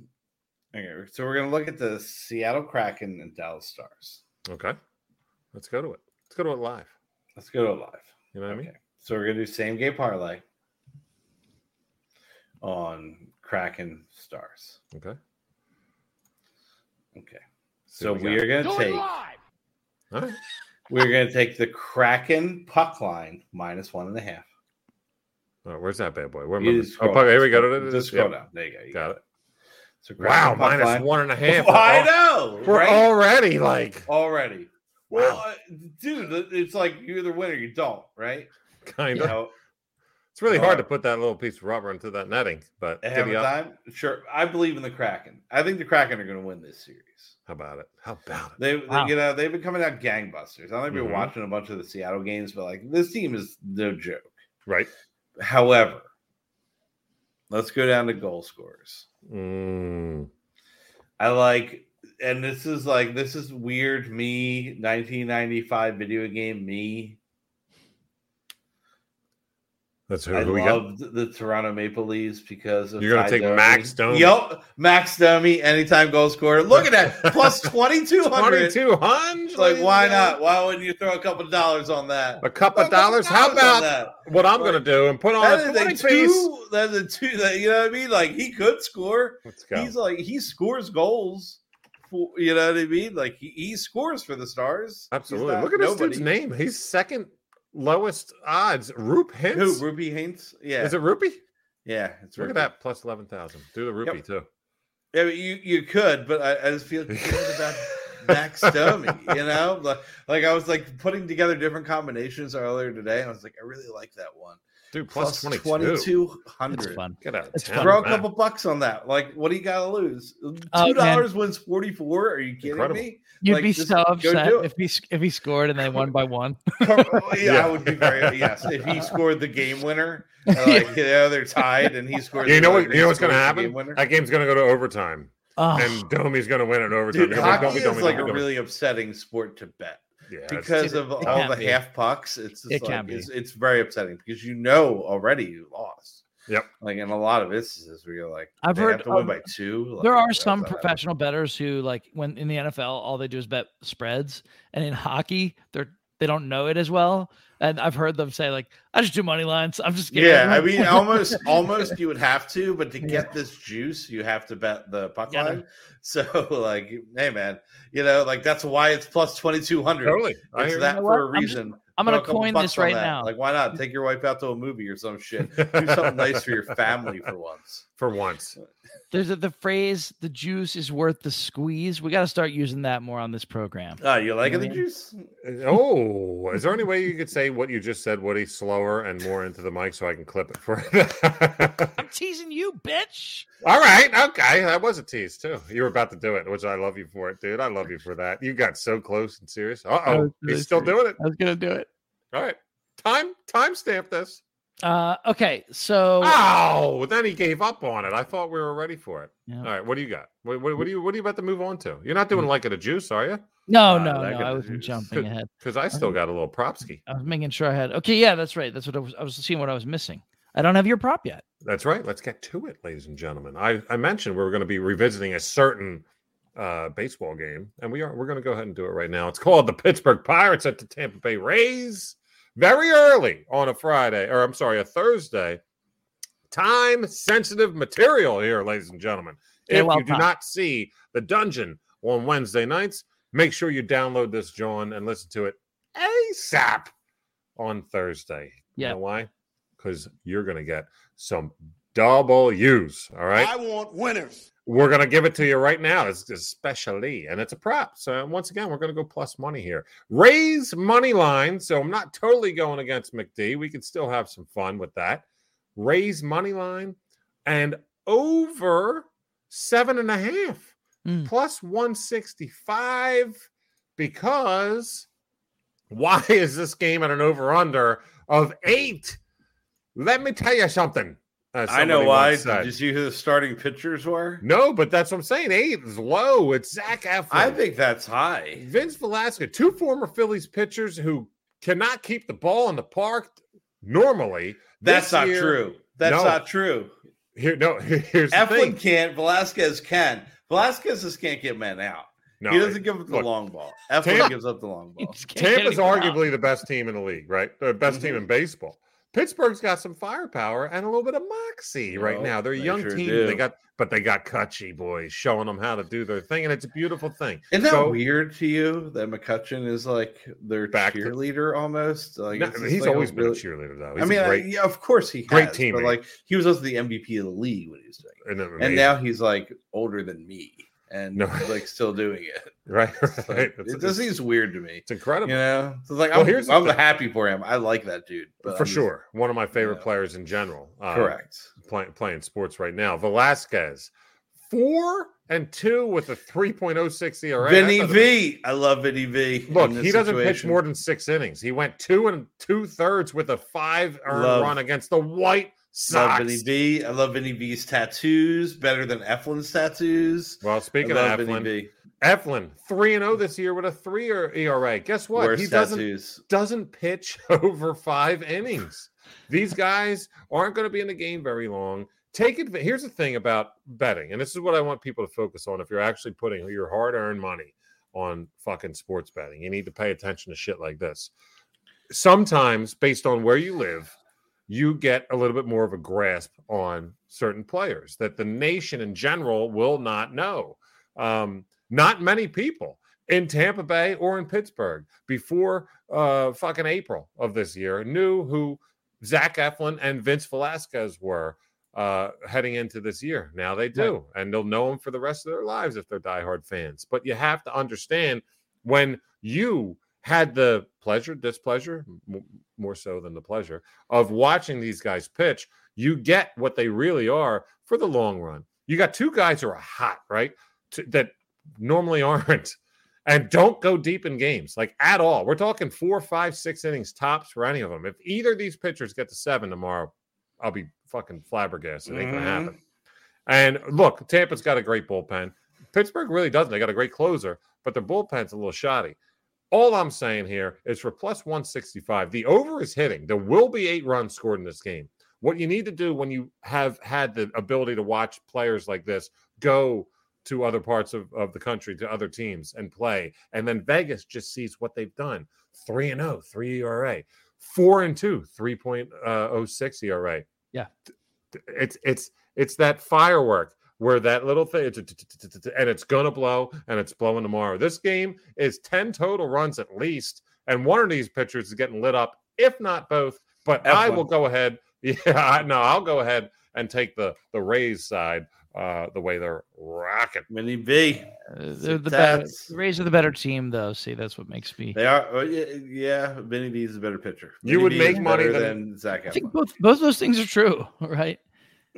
Okay, so we're gonna look at the Seattle Kraken and Dallas Stars. Okay. Let's go to it. Let's go to it live. Let's go to it live. You know what I mean? So we're gonna do same game parlay on Kraken Stars. Okay. Okay, See so what we are gonna Do it take live. All right. We're gonna take the Kraken puck line minus one and a half. Right, where's that bad boy? Where am I? Oh, puck- here we go. Just scroll Yep, down. There you go. You Got it. So Wow, minus line- one and a half. I We're know. We're right? already like already. Wow. Well, uh, dude, it's like you either win or you don't, right? kind You of. know, It's really hard to put that little piece of rubber into that netting, but ahead giddy of time. Sure, I believe in the Kraken. I think the Kraken are going to win this series. How about it? How about it? They, Wow. they, you know, they've been coming out gangbusters. I don't know if you're Mhm. watching a bunch of the Seattle games, but like this team is no joke. Right. However, let's go down to goal scores. Mm, I like and this is like this is weird me 1995 video game me That's who, I who we got. loved the Toronto Maple Leafs because of You're gonna Ty take Max Domi? Yep, Max Domi, anytime goal scorer. Look at that, plus twenty two hundred. 2200 like, why not? Why wouldn't you throw a couple of dollars on that? A couple of dollars? How about what I'm Like, going to do and put on That a is 20 a piece? two. That's a two. That, you know what I mean? Like he could score. Let's go. He's like he scores goals. For, you know what I mean? Like he, he scores for the Stars. Absolutely. Look at this nobody. dude's name. He's second lowest odds. Roop Who? Hintz. Ruby Haynes? Yeah, Is it Rupee? yeah. It's Look at Ruby. that plus 11,000. Do the Rupee Yep. too. Yeah, but you you could, but I, I just feel good about Max Domi. You know, like, like I was like putting together different combinations earlier today. And I was like, I really like that one. Dude, plus, Plus 22. twenty two It's hundred. fun. Get out town. Throw a couple bucks on that. Like, what do you got to lose? $2 wins forty four. Are you kidding Incredible. me? You'd Like, be so upset if he if he scored and they won by one. yeah, Yeah. I would be very yes. If he scored the game winner, uh, like you know, they're tied, and he scored. You the- know what? You know what's going to happen? game. That game's going to go to overtime, Oh, and Domi's going to win in overtime. Dude, They're gonna hockey Domi, is Domi, like Domi, a really upsetting sport to bet. Yeah, because of all the be. half pucks. It's just It like can be. it's, it's very upsetting because you know already you lost. Yep. Like in a lot of instances where you're like, I've they heard have to win by two. there are some professional bettors who like when in the NFL all they do is bet spreads, and in hockey they're they don't know it as well. And I've heard them say like, "I just do money lines. I'm just getting Yeah, I mean, almost, almost you would have to, but to Yeah. get this juice, you have to bet the puck Gotta- line. So, like, hey, man, you know, like that's why it's plus twenty two hundred. Totally. It's that for a what? I'm just- reason. I'm gonna coin this right that. now. Like, why not take your wife out to a movie or some shit? Do something nice for your family for once. For once. There's a, the phrase "the juice is worth the squeeze." We got to start using that more on this program. Oh, you like You the know? juice? Uh, oh, is there any way you could say what you just said, Woody, slower and more into the mic so I can clip it for you? I'm teasing you, bitch. All right, okay, that was a tease too. You were about to do it, which I love you for it, dude. I love you for that. You got so close and serious. Uh That oh, was really he's still serious. doing it. I was gonna do it. All right, time time stamp this. Uh, okay, so Oh, then he gave up on it. I thought we were ready for it. Yeah. All right, what do you got? What, what, what do you what are you about to move on to? You're not doing like it a juice, are you? no, Uh, no, no. I wasn't juice. jumping ahead. Because I still got a little propski. I was making sure I had. Okay, yeah, that's right. That's what I was. I was seeing what I was missing. I don't have your prop yet. That's right. Let's get to it, ladies and gentlemen. I, I mentioned we were going to be revisiting a certain uh, baseball game, and we are. We're going to go ahead and do it right now. It's called the Pittsburgh Pirates at the Tampa Bay Rays. Very early on a Friday, or I'm sorry, a Thursday. Time sensitive material here, ladies and gentlemen. If well you do not see the dungeon on Wednesday nights, make sure you download this, John, and listen to it ASAP on Thursday. You Yeah. know why? Because you're going to get some double U's. All right. I want winners. We're going to give it to you right now, it's especially, and it's a prop. So, once again, we're going to go plus money here. Rays money line. So, I'm not totally going against McD. We could still have some fun with that. Rays money line and over seven and a half Mm. plus 165 because why is this game at an over under of eight? Let me tell you something. as I know why. once said. Did you see who the starting pitchers were? No, but that's what I'm saying. Eight is low. It's Zach Eflin. I think that's high. Vince Velasquez, two former Phillies pitchers who cannot keep the ball in the park normally. That's This not year- true. That's No. not true. Here, no, here's the Eflin thing. can't. Velasquez can. Velasquez just can't get men out. No, he doesn't give up the look, long ball. Eflin Tampa- gives up the long ball. just can't Tampa's anyone out. arguably the best team in the league, right? The best team Mhm. in baseball. Pittsburgh's got some firepower and a little bit of moxie right Well, now. They're a they young sure team. do. They got, but they got Kutchy boys showing them how to do their thing, and it's a beautiful thing. Isn't that weird to you that McCutchen is like their Back to- cheerleader almost? Like No, he's like a always been a really- cheerleader, though. I mean, a I- great, yeah, of course he great has, teammate. but like he was also the MVP of the league when he was doing it, and, and now he's like older than me and No. like still doing it. right, right. like- it just seems weird to me. it's incredible. You know, so it's like Well, I'm, here's I'm happy for him. I like that dude but for I'm just- sure. One of my favorite Yeah. players in general. uh, correct. Playing playing sports right now. Velasquez, four and two with a 3.06 ERA. Vinny V. I love Vinny V. Look, he doesn't pitch more than six innings. He went two and two thirds with a five earned Love- run against the White Love Sox. Vinny V. I love Vinny V's tattoos better than Eflin's tattoos. Well, speaking of Vinny Eflin, V. Eflin, 3 and 0 this year with a 3 or ERA. Guess what? Worst he doesn't tattoos. doesn't pitch over 5 innings. These guys aren't going to be in the game very long. Take it. Here's the thing about betting, and this is what I want people to focus on if you're actually putting your hard-earned money on fucking sports betting. You need to pay attention to shit like this. Sometimes based on where you live, you get a little bit more of a grasp on certain players that the nation in general will not know. Um, not many people in Tampa Bay or in Pittsburgh before uh, fucking April of this year knew who Zach Eflin and Vince Velasquez were uh, heading into this year. Now they do, and they'll know them for the rest of their lives if they're diehard fans. But you have to understand when you had the pleasure, displeasure, more so than the pleasure of watching these guys pitch, you get what they really are for the long run. You got two guys who are hot, right? To, that normally aren't and don't go deep in games like at all. We're talking four, five, six innings tops for any of them. If either of these pitchers get to seven tomorrow, I'll be fucking flabbergasted. It ain't gonna Mhm. happen. And look, Tampa's got a great bullpen. Pittsburgh really doesn't. They got a great closer, but their bullpen's a little shoddy. All I'm saying here is for plus 165, the over is hitting. There will be eight runs scored in this game. What you need to do when you have had the ability to watch players like this go to other parts of, of the country, to other teams and play, and then Vegas just sees what they've done 3 and 0, 3 ERA, 4 and 2, 3.06 uh, ERA. Yeah. It's it's it's that firework where that little thing and it's gonna blow and it's blowing tomorrow. This game is 10 total runs at least, and one of these pitchers is getting lit up, if not both. But I F1. will go ahead. Yeah, I- no, I'll go ahead and take the the Rays side, uh, the way they're rocking. Mini V. Uh, they're the better. The Rays are the better team, though. See, that's what makes me. They are. oh, yeah, yeah, Vinny V is a better pitcher. You Vinny would V make money than- than Zach I think both both those things are true, right?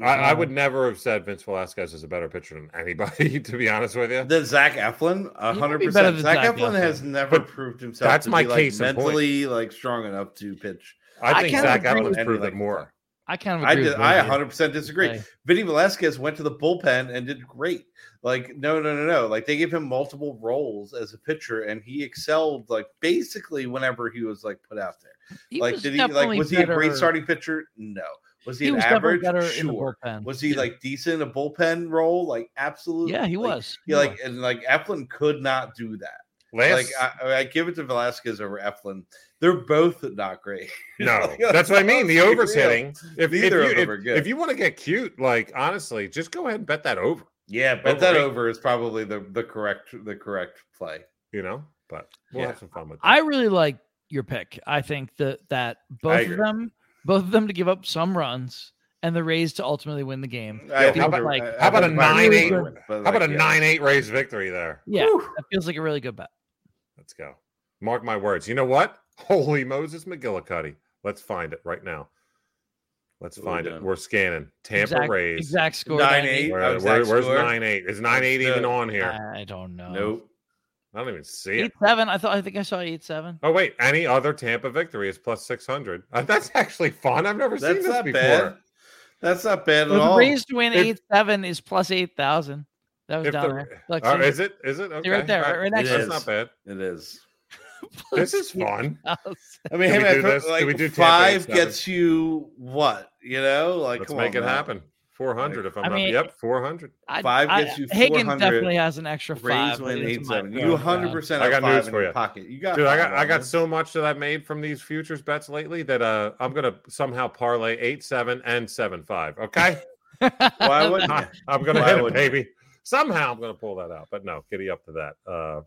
I, I would never have said Vince Velasquez is a better pitcher than anybody, to be honest with you. Than Zach Eflin, a hundred be percent. than Zach Zach Eflin Eflin. has never But proved himself. that's to my be, like, case point. mentally like strong enough to pitch. I I think kinda Zach agree Eflin's with proved you. it more. I kind of I agree. did. I both of you. 100 percent disagree. Okay. Vinny Velasquez went to the bullpen and did great. Like, no, no, no, no. Like they gave him multiple roles as a pitcher, and he excelled like basically whenever he was like put out there. He like, was did he like definitely was he a great starting pitcher? No. Was he, He an was average? better in the Sure. Was he Yeah. like decent in a bullpen role? Like absolutely. Yeah, he Like, was. Yeah, He like was. and like Eflin could not do that. Last, Like I, I give it to Velasquez over Eflin. They're both not great. no, Like, that's what I mean. The let's over's hitting. If, if Neither you, of them if, are good. if you want to get cute, like honestly, just go ahead and bet that over. Yeah, bet that Overrated. over is probably the the correct the correct play. You know, but we'll Yeah. have some fun with that. I really like your pick. I think that that both of them, both of them to give up some runs, and the Rays to ultimately win the game. I how about- the- like- how about I a think the Pirates 9-8 will How about like, a yeah. nine eight Rays victory there? Yeah, Whew. that feels like a really good bet. Let's go. Mark my words. You know what? Holy Moses McGillicuddy. Let's find it right now. Let's What are we find it. We're scanning. Tampa exact, Rays. Exact score. 9-8. Where- Oh, exact where- where's score? nine eight? Is nine eight even on here? I don't know. Nope. I don't even see it. Eight seven. I thought. I think I saw eight seven. Oh wait, any other Tampa victory is plus six hundred. Uh, that's actually fun. I've never seen That's this before. bad. That's not bad at The all. Rays to win If- eight seven is plus eight thousand. That was If down the- there. Look, Oh, is it? Is it? Okay. right there, all right next to That's not bad. It is. This is fun. I Can mean, we hey, man, do for- this? Can like we do Tampa five eight seven? gets you what? You know, like Let's come make on it now. happen. Four hundred. If I'm I not. mean, Yep, four hundred. I- Five I- gets you Hagen 400. definitely has an extra Rays five. win eight seven. You 100 percent. I got news in for you. pocket. You got. Dude, I five got I got this. so much that I made from these futures bets lately that uh I'm gonna somehow parlay eight seven and seven five. Okay, Why wouldn't I, you? am gonna Why hit it, wouldn't baby. Somehow I'm gonna pull that out, but no, giddy up to that. Uh,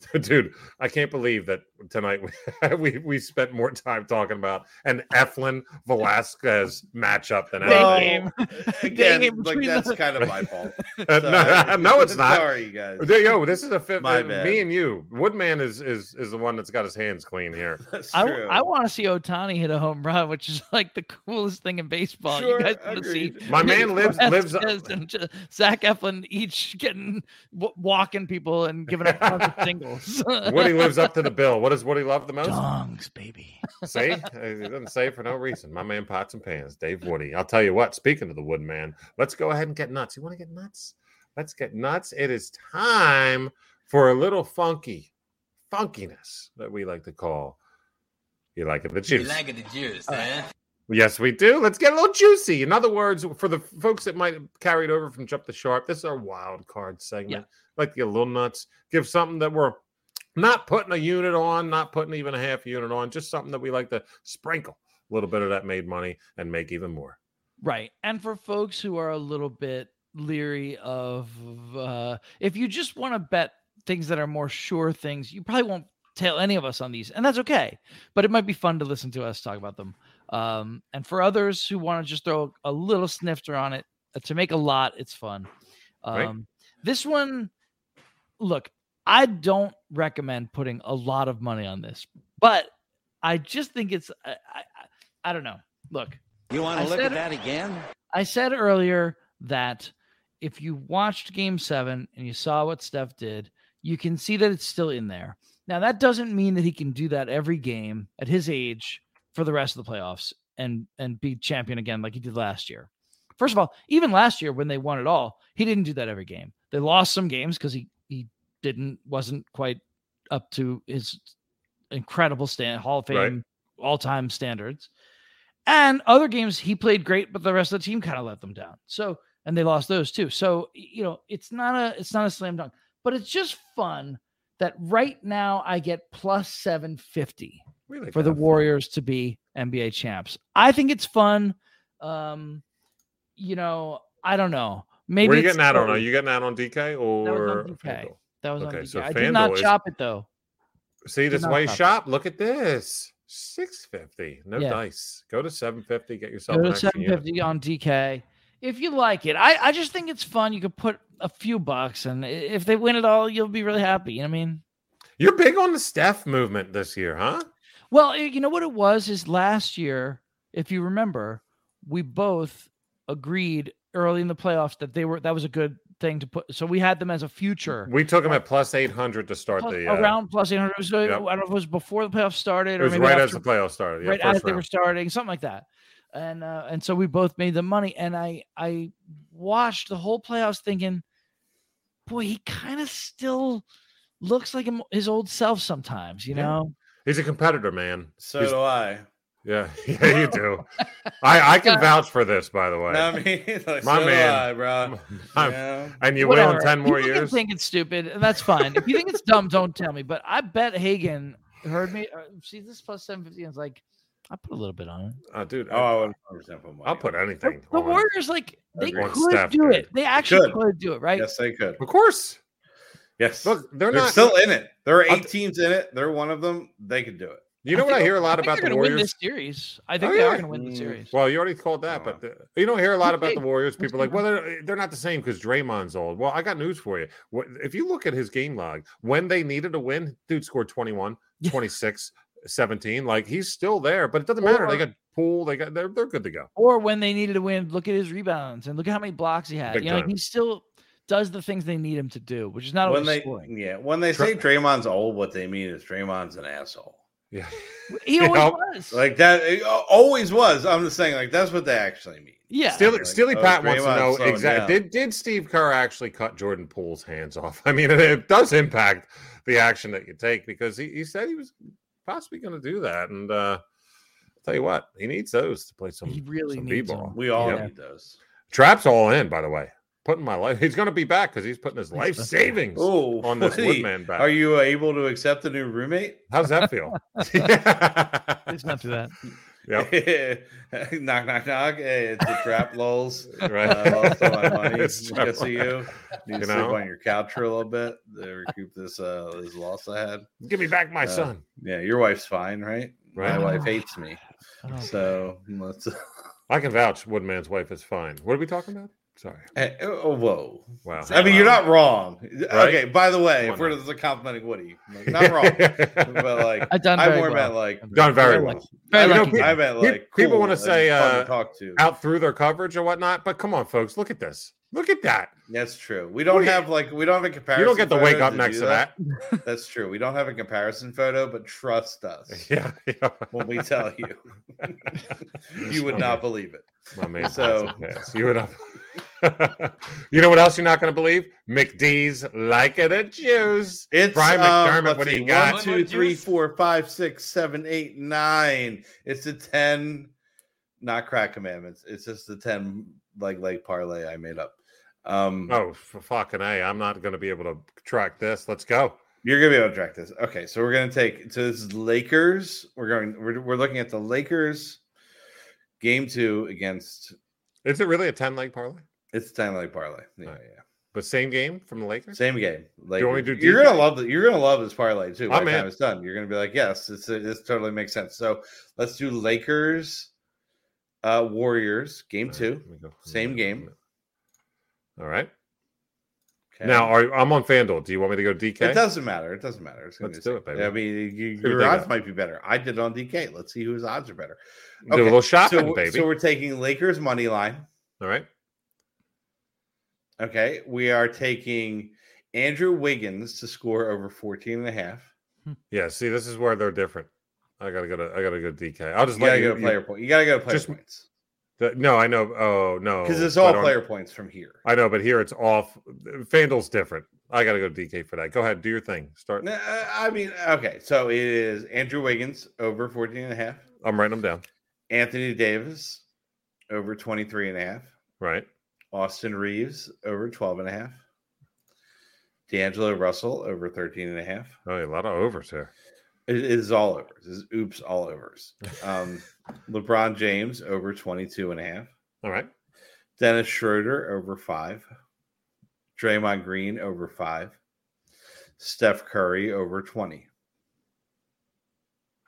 dude, I can't believe that tonight we, we we spent more time talking about an Eflin Velasquez matchup than Day Well, anything. game. Again, game like between that's the- kind of my fault. Uh, no, no, it's not. Sorry, you guys. There- Yo, this is a fit. My uh, bad. Me and you, Woodman is is is the one that's got his hands clean here. That's I, true. I want to see Ohtani hit a home run, which is like the coolest thing in baseball. Sure, you guys want to see. My man lives lives. And J- Zach Eflin each getting w- walking people and giving up tons of. Woody lives up to the bill. What does Woody love the most? Dongs, baby. See, he doesn't say it for no reason. My man, pots and pans, Dave Woody. I'll tell you what. Speaking of the Woodman, let's go ahead and get nuts. You want to get nuts? Let's get nuts. It is time for a little funky funkiness that we like to call. You like it, the juice. You like it the juice, huh? Yes, we do. Let's get a little juicy. In other words, for the folks that might have carried over from Jump the Sharp, this is our wild card segment. Like the little nuts, give something that we're not putting a unit on, not putting even a half unit on, just something that we like to sprinkle a little bit of that made money and make even more. Right. And for folks who are a little bit leery of uh if you just want to bet things that are more sure things, you probably won't tell any of us on these, and that's okay. But it might be fun to listen to us talk about them. Um, and for others who want to just throw a little snifter on it uh, to make a lot, it's fun. Um, Right. this one, look, I don't recommend putting a lot of money on this, but I just think it's I I, I- I don't know. Look, You want I to look said at that again? I said earlier that if you watched game seven and you saw what Steph did, you can see that it's still in there. Now, that doesn't mean that he can do that every game at his age for the rest of the playoffs and and be champion again like he did last year. First of all, even last year when they won it all, he didn't do that every game. They lost some games because he he didn't wasn't quite up to his incredible stand Hall of Fame Right. all time standards. And other games he played great, but the rest of the team kind of let them down. So and they lost those too. So you know, it's not a it's not a slam dunk, but it's just fun that right now I get plus 750 We like for the that. Warriors to be NBA champs. I think it's fun. Um, you know, I don't know. Maybe Where are you getting that on? Are you getting that on DK or DK. FanDuel? That was Okay, on so DK. I did not is- shop it though. See, this is not why you shop. shop. Look at this. 650. No Yeah. dice. Go to 750. Get yourself Go to extra unit. 750 on DK if you like it. I, I just think it's fun. You could put a few bucks, and if they win it all, you'll be really happy. You know what I mean? You're big on the Steph movement this year, huh? Well, you know what it was is last year, if you remember, we both agreed early in the playoffs that they were that was a good thing to put. So we had them as a future We took them at plus 800 to start plus- the. Uh, around plus 800. So Yep. I don't know if it was before the playoffs started it was maybe right after, as the playoffs started. Yeah, right as they were starting, something like that. And uh, and so we both made the money, and I I watched the whole playoffs thinking, boy, he kind of still looks like him, his old self sometimes, you Yeah. know. He's a competitor, man. So He's- do I. Yeah, yeah, you do. I I can vouch for this, by the way. I mean, like, My so man. Do I, bro. I'm- Yeah. and you will in 10 more People can years. think it's stupid, and that's fine. if you think it's dumb, don't tell me. But I bet Hagen heard me. Uh, see this plus seven fifty, and it's like I put a little bit on it. Uh, dude, Oh, I would 100% put money I'll put anything. The on. Warriors, like they could Steph do could. it. They actually Could. could do it, right? Yes, they could. Of course. Yes. Look, they're, they're not. still in it. There are eight t- teams in it. They're one of them. They could do it. you know what I hear a lot I think about they're the gonna win Warriors? this series. I think Oh, they yeah. are going to win the Mm. series. Well, you already called that, Oh, but the, you don't hear a lot That's about the. Warriors. That's People like, well, they're, they're not the same because Draymond's old. Well, I got news for you. If you look at his game log, when they needed to win, dude scored 21, 26, 17. Like he's still there, but it doesn't matter. They got Poole. They got they're they're good to go. or when they needed to win, look at his rebounds and look at how many blocks he had. Big you know, like time. he still does the things they need him to do, which is not when always they, scoring. yeah, when they Tra- say Draymond's old, what they mean is Draymond's an asshole. Yeah. He always Yeah. was. Like that, it always was. I'm just saying, like that's what they actually mean. yeah. Steely, Like, Steely oh, Pat wants to know exactly did, did Steve Kerr actually cut Jordan Poole's hands off? I mean, it, it does impact the action that you take because he, he said he was possibly going to do that. And uh, I'll tell you what, he needs those to play some, He really some needs b-ball. them. We all Yeah. need those. Trap's all in, by the way. Putting my life, he's going to be back because he's putting his life savings Oh, on this Woodman back. Are you able to accept a new roommate? How does that feel? It's not through that. yep. knock, knock, knock. Hey, it's a trap, lols. Right. Uh, lost all my money. It's Good to see you. Need You to sleep on your couch for a little bit to recoup this uh this loss I had. Give me back my Uh, son. Yeah, your wife's fine, right? Right. My wife hates me. I don't- So let's I can vouch Woodman's wife is fine. What are we talking about? Sorry. Hey, oh, whoa. Wow. I mean, you're not wrong. Right? Okay, by the way, Come if we're now. just complimenting Woody, like, not wrong. but like, I've done I very more well. meant like, Done very Very well. lucky. Very I, know lucky. pe- I meant like, people cool wanna say, fun to uh, talk to. out through their coverage or whatnot. But come on, folks, look at this. Look at that. That's true. We don't What have like we don't have a comparison. You don't get to wake photo up next to that. That's true. We don't have a comparison photo, but trust us Yeah. yeah. when we tell you, you would not believe it. My man, So- so you would have. you know what else you're not going to believe? McD's like it a juice. It's Brian um, McDermott. let's what do you got? One, two, three, four, five, six, seven, eight, nine. It's a ten, not crack commandments. It's just the ten like leg parlay I made up. Um, Oh, for fucking a! I'm not going to be able to track this. Let's go. You're gonna be able to track this. Okay, so we're gonna take so this is Lakers. We're going. We're, we're looking at the Lakers game two against. Is it really a ten leg parlay? It's ten leg parlay. Yeah, Alright. yeah. But same game from the Lakers. Same game. Like me to do you're gonna love it. You're gonna love this parlay too. By I'm the time in. it's done, you're gonna be like, yes, it's, this totally makes sense. So let's do Lakers, uh, Warriors game All right, two. Same game. All right. Okay. Now are, I'm on FanDuel. Do you want me to go DK? it doesn't matter. It doesn't matter. It's Let's do the it, baby. I mean, you, your odds might be better. I did it on DK. Let's see whose odds are better. Do a little shopping, so, baby. So we're taking Lakers money line. All right. Okay. We are taking Andrew Wiggins to score over 14 and a half. Hmm. Yeah. See, this is where they're different. I gotta go to. I gotta go DK. I'll just You let gotta you. go to you- player point. You gotta go to player just- points. the- no, I know. Oh no, Because it's but all on- player points from here. I know, but here it's off. FanDuel's different. I gotta go DK for that. Go ahead, do your thing. Start. Nah, I mean, okay. So it is Andrew Wiggins over 14 and a half. I'm writing them down. Anthony Davis over 23 and a half. Right. Austin Reaves over 12 and a half. D'Angelo Russell over 13 and a half. Oh, a lot of overs here. It is all overs. It's oops, all overs. Um, LeBron James over 22 and a half. All right. Dennis Schroeder over five. Draymond Green over five. Steph Curry over 20.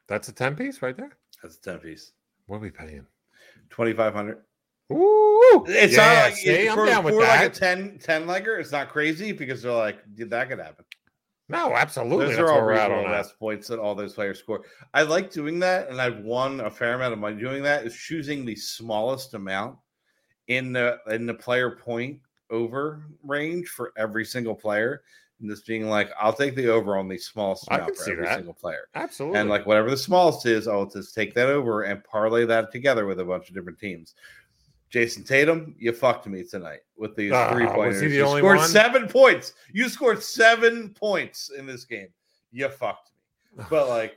That's a 10 piece right there. That's a 10 piece. What are we paying? 2500 Ooh. It's yeah, not like see, I'm for, down with for that. like a 10 10 legger, it's not crazy because they're like, did that could happen? no, absolutely. Those That's are all where we're at on reasonable that. best points that all those players score. I like doing that, and I've won a fair amount of money doing that. Is choosing the smallest amount in the in the player point over range for every single player, and just being like, I'll take the over on the smallest I amount can for see every that. single player, Absolutely. and like whatever the smallest is, I'll just take that over and parlay that together with a bunch of different teams. Jayson Tatum, you fucked me tonight with these Ah, three pointers. You scored one? seven points. You scored seven points in this game. You fucked me. But like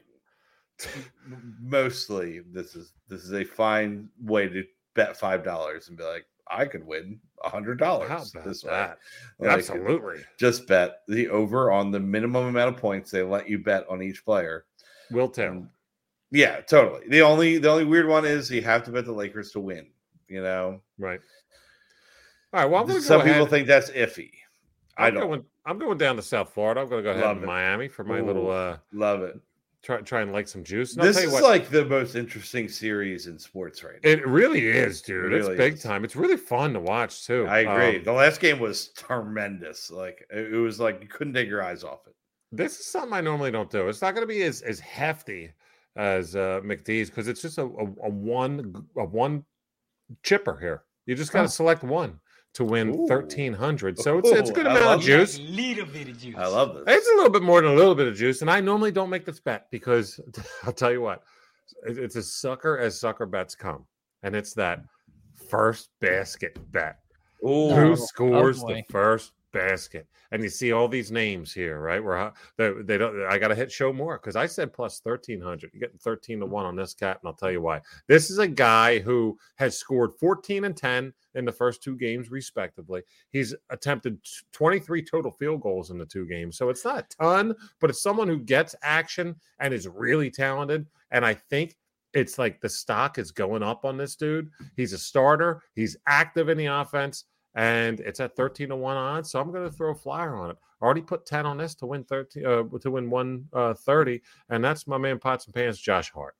mostly this is this is a fine way to bet five dollars and be like, I could win a hundred How dollars this way. that? Like, Absolutely. Just bet the over on the minimum amount of points they let you bet on each player. Will. And yeah, totally. The only the only weird one is you have to bet the Lakers to win. You know, Right. All right. Well, I'm going to some people ahead. think that's iffy. I I'm don't Going, I'm going down to South Florida. I'm going to go ahead Love to it. Miami for my little uh love it. try try and like some juice. This is what, like the most interesting series in sports right now. it really is, dude. It it's big is. time. It's really fun to watch too. I agree. Um, the last game was tremendous. Like it was like you couldn't take your eyes off it. this is something I normally don't do. It's not going to be as as hefty as uh, McD's because it's just a, a, a one a one chipper here. You just got to Oh. select one to win Ooh. thirteen hundred. So it's it's a good I amount of love that. juice. Little bit of juice. I love this. It's a little bit more than a little bit of juice, and I normally don't make this bet because I'll tell you what, it's a sucker as sucker bets come, and it's that first basket bet. Ooh, Who Oh, oh scores the first basket? And you see all these names here, right? Where they, they don't. I got to hit show more because I said plus thirteen hundred. You're getting thirteen to mm. one on this cat, and I'll tell you why. This is a guy who has scored fourteen and ten in the first two games, respectively. He's attempted 23 total field goals in the two games. So it's not a ton, but it's someone who gets action and is really talented. And I think it's like the stock is going up on this dude. He's a starter, he's active in the offense, and it's at 13 to 1 odds. So I'm going to throw a flyer on it. Already put 10 on this to win 13 uh, to win 130, and that's my man Pots and pans Josh Hart.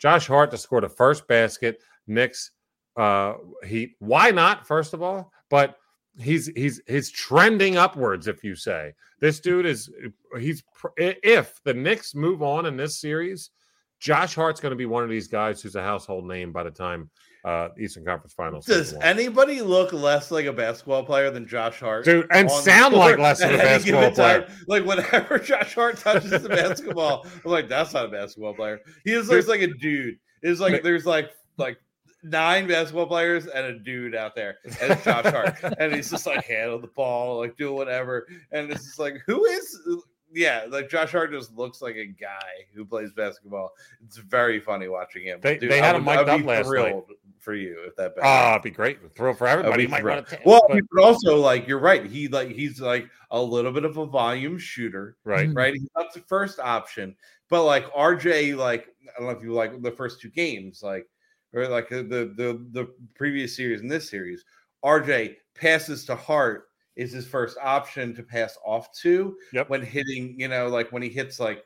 Josh Hart to score the first basket. Knicks uh he why not first of all but he's he's he's trending upwards if you say this dude is he's if the Knicks move on in this series Josh Hart's going to be one of these guys who's a household name by the time uh Eastern Conference Finals Does anybody look less like a basketball player than Josh Hart? dude and sound like less of a basketball time? player Like whenever Josh Hart touches the basketball, I'm like, that's not a basketball player. He just looks like a dude. It's like there's like like nine basketball players and a dude out there, and it's Josh Hart, and he's just like handle the ball, like do whatever, and it's just like who is yeah, like Josh Hart just looks like a guy who plays basketball. It's very funny watching him. They- they had I him mic'd up last night. Thrilled For you, if that. Ah, it'd be great. Thrill for everybody. be might thrilled. want to Well, but- but also like you're right. He like he's like a little bit of a volume shooter, right. right? He's not the first option, but like RJ, like I don't know if you like the first two games, like or like the the the, the previous series and this series, RJ passes to Hart is his first option to pass off to Yep. when hitting, you know, like when he hits like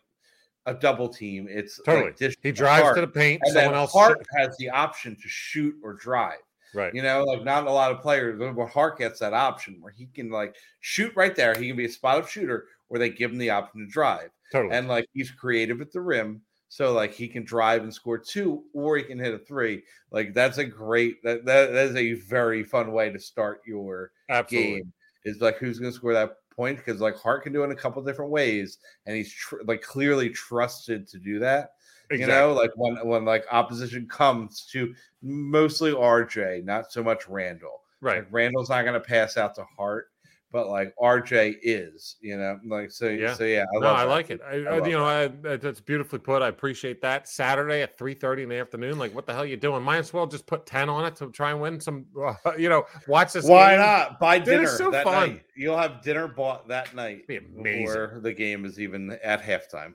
a double team, it's Totally. like He drives to the paint. and then Someone else. Hart has the option to shoot or drive. right. You know, like not a lot of players, but Hart gets that option where he can like shoot right there. He can be a spot up shooter where they give him the option to drive. Totally. And like he's creative at the rim. So like he can drive and score two, or he can hit a three. Like that's a great that that, that is a very fun way to start your Absolutely. game. Is like who's going to score that point because like Hart can do it in a couple different ways, and he's tr- like clearly trusted to do that. Exactly. You know, like when when like opposition comes to mostly RJ, not so much Randall. right. Like Randall's not going to pass out to Hart, but like RJ is. You know, like so. Yeah. So yeah, I no, I that. like it. I, I- you know, I, that's beautifully put. I appreciate that. Saturday at three thirty in the afternoon. Like, what the hell are you doing? Might as well just put ten on it to try and win some. Uh, you know, watch this. Why game. not buy Dude, dinner so that fun. night? You'll have dinner bought that night Be before the game is even at halftime.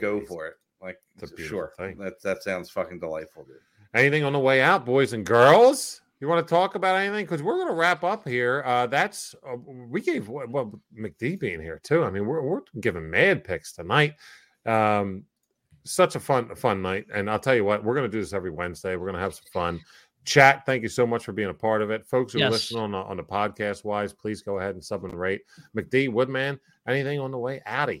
Go amazing. for it. Like It's a beautiful sure, thing. that that sounds fucking delightful, dude. Anything on the way out, boys and girls? You want to talk about anything? Because we're going to wrap up here. Uh, that's uh, we gave well well, McD being here too. I mean, we're we're giving mad picks tonight. Um, such a fun fun night, and I'll tell you what, we're going to do this every Wednesday. We're going to have some fun. Chat, thank you so much for being a part of it, folks. Who Yes. listen on the, on the podcast wise, please go ahead and sub and rate. McD Woodman, anything on the way, Addy?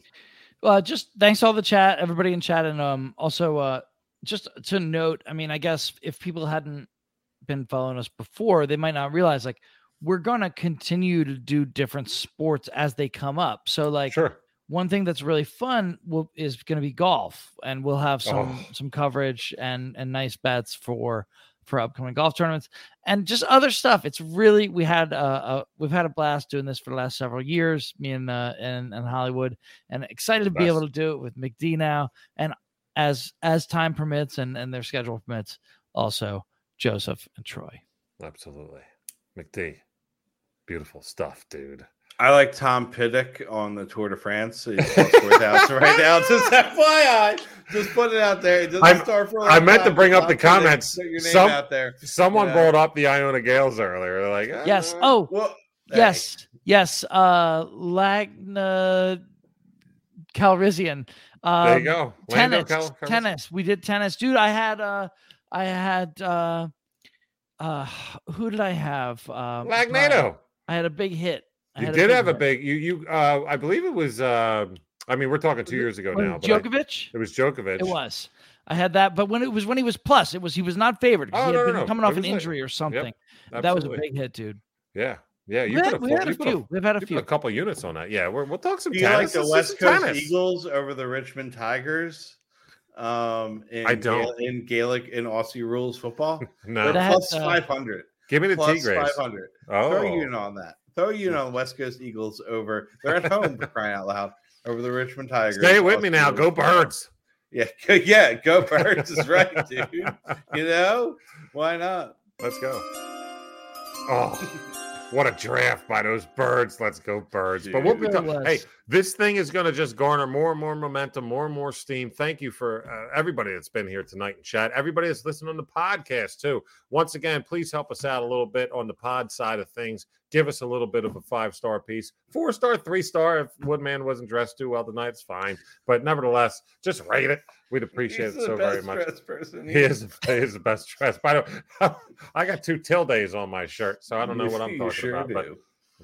uh, just thanks to all the chat, everybody in chat, and um, also uh, just to note, I mean, I guess if people hadn't been following us before, they might not realize like we're gonna continue to do different sports as they come up. So like Sure. one thing that's really fun will, is going to be golf, and we'll have some Oh. some coverage and and nice bets for for upcoming golf tournaments and just other stuff. It's really we had uh, a we've had a blast doing this for the last several years, me and uh, and, and Hollywood, and excited to be able to do it with McD now, and as as time permits and and their schedule permits, also Joseph and Troy. Absolutely. McD. Beautiful stuff, dude. I like Tom Pidcock on the Tour de France. He's plus 4,000 right now. Just FYI, just put it out there. It doesn't I'm- start for a I long meant to bring up the Tom Pidcock, comments. Put your name Some- out there. Someone Yeah. brought up the Iona Gaels earlier. They're like, Yes. "Uh, Oh, Well, hey, yes, yes. Uh, Lagna Calrissian. Um, there you go. Lando tennis Cal- Cal- tennis we did tennis dude i had uh i had uh uh who did i have um Magneto. i had a big hit I You had did have a big. You you. Uh, I believe it was. Uh, I mean, we're talking two years ago Was it now. But I- Djokovic it was Djokovic. it was i had that but when it was when he was plus it was he was not favored 'cause Oh, he had no, no, been no. coming It off an was like- injury or something that was a big hit dude Yeah, yeah. You we put had, a, we full- had a you put a- few we've had a you few a couple units on that. Yeah, we're, we'll talk some Do you like the Let's West Coast tennis. Eagles over the Richmond Tigers? Um, in I don't. Gal- in Gaelic in Aussie rules football. No, That- plus uh, five hundred. give me the Plus Tigres. five hundred. Throw you Oh, unit on that. Throw you unit on West Coast Eagles over. They're at home for crying out loud over the Richmond Tigers. stay with me now. Go birds. Yeah, go- yeah, go birds is right, dude. You know why not? Let's go. Oh, what a draft by those birds. Let's go, birds. But we'll be talking. was. Hey, this thing is going to just garner more and more momentum, more and more steam. Thank you for uh, everybody that's been here tonight in chat, everybody that's listening on the podcast too. Once again, please help us out a little bit on the pod side of things. Give us a little bit of a five star piece, four star, three star. If Woodman wasn't dressed too well tonight, it's fine. But nevertheless, just rate it. We'd appreciate He's it so very much. person He is, he is the best dressed. By the way, I got two tildes on my shirt, so I don't know what I'm talking sure about. Do. You.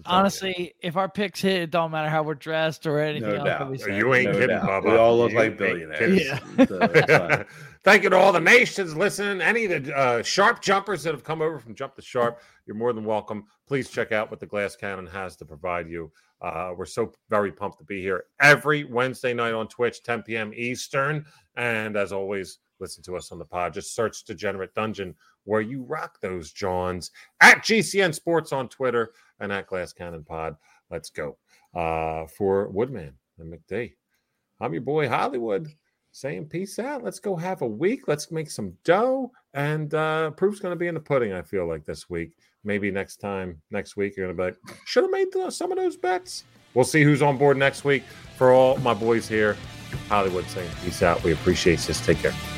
Honestly if our picks hit it don't matter how we're dressed or anything No else doubt. You ain't No kidding, doubt. Bubba. We all look You like billionaires. Yeah. So. Thank you to all the nations listening. Any of the uh, sharp jumpers that have come over from Jump the Sharp, you're more than welcome. Please check out what the Glass Cannon has to provide you. Uh, we're so very pumped to be here every Wednesday night on Twitch, 10 p.m. Eastern. And as always, listen to us on the pod. Just search Degenerate Dungeon where you rock those Johns at GCN Sports on Twitter and at Glass Cannon Pod. Let's go. Uh, for Woodman and McD, I'm your boy Hollywood saying peace out. Let's go have a week. Let's make some dough. And uh, proof's going to be in the pudding, I feel like this week. Maybe next time, next week, you're going to be like, should have made some of those bets. We'll see who's on board next week. For all my boys here, Hollywood saying peace out. We appreciate this. Take care.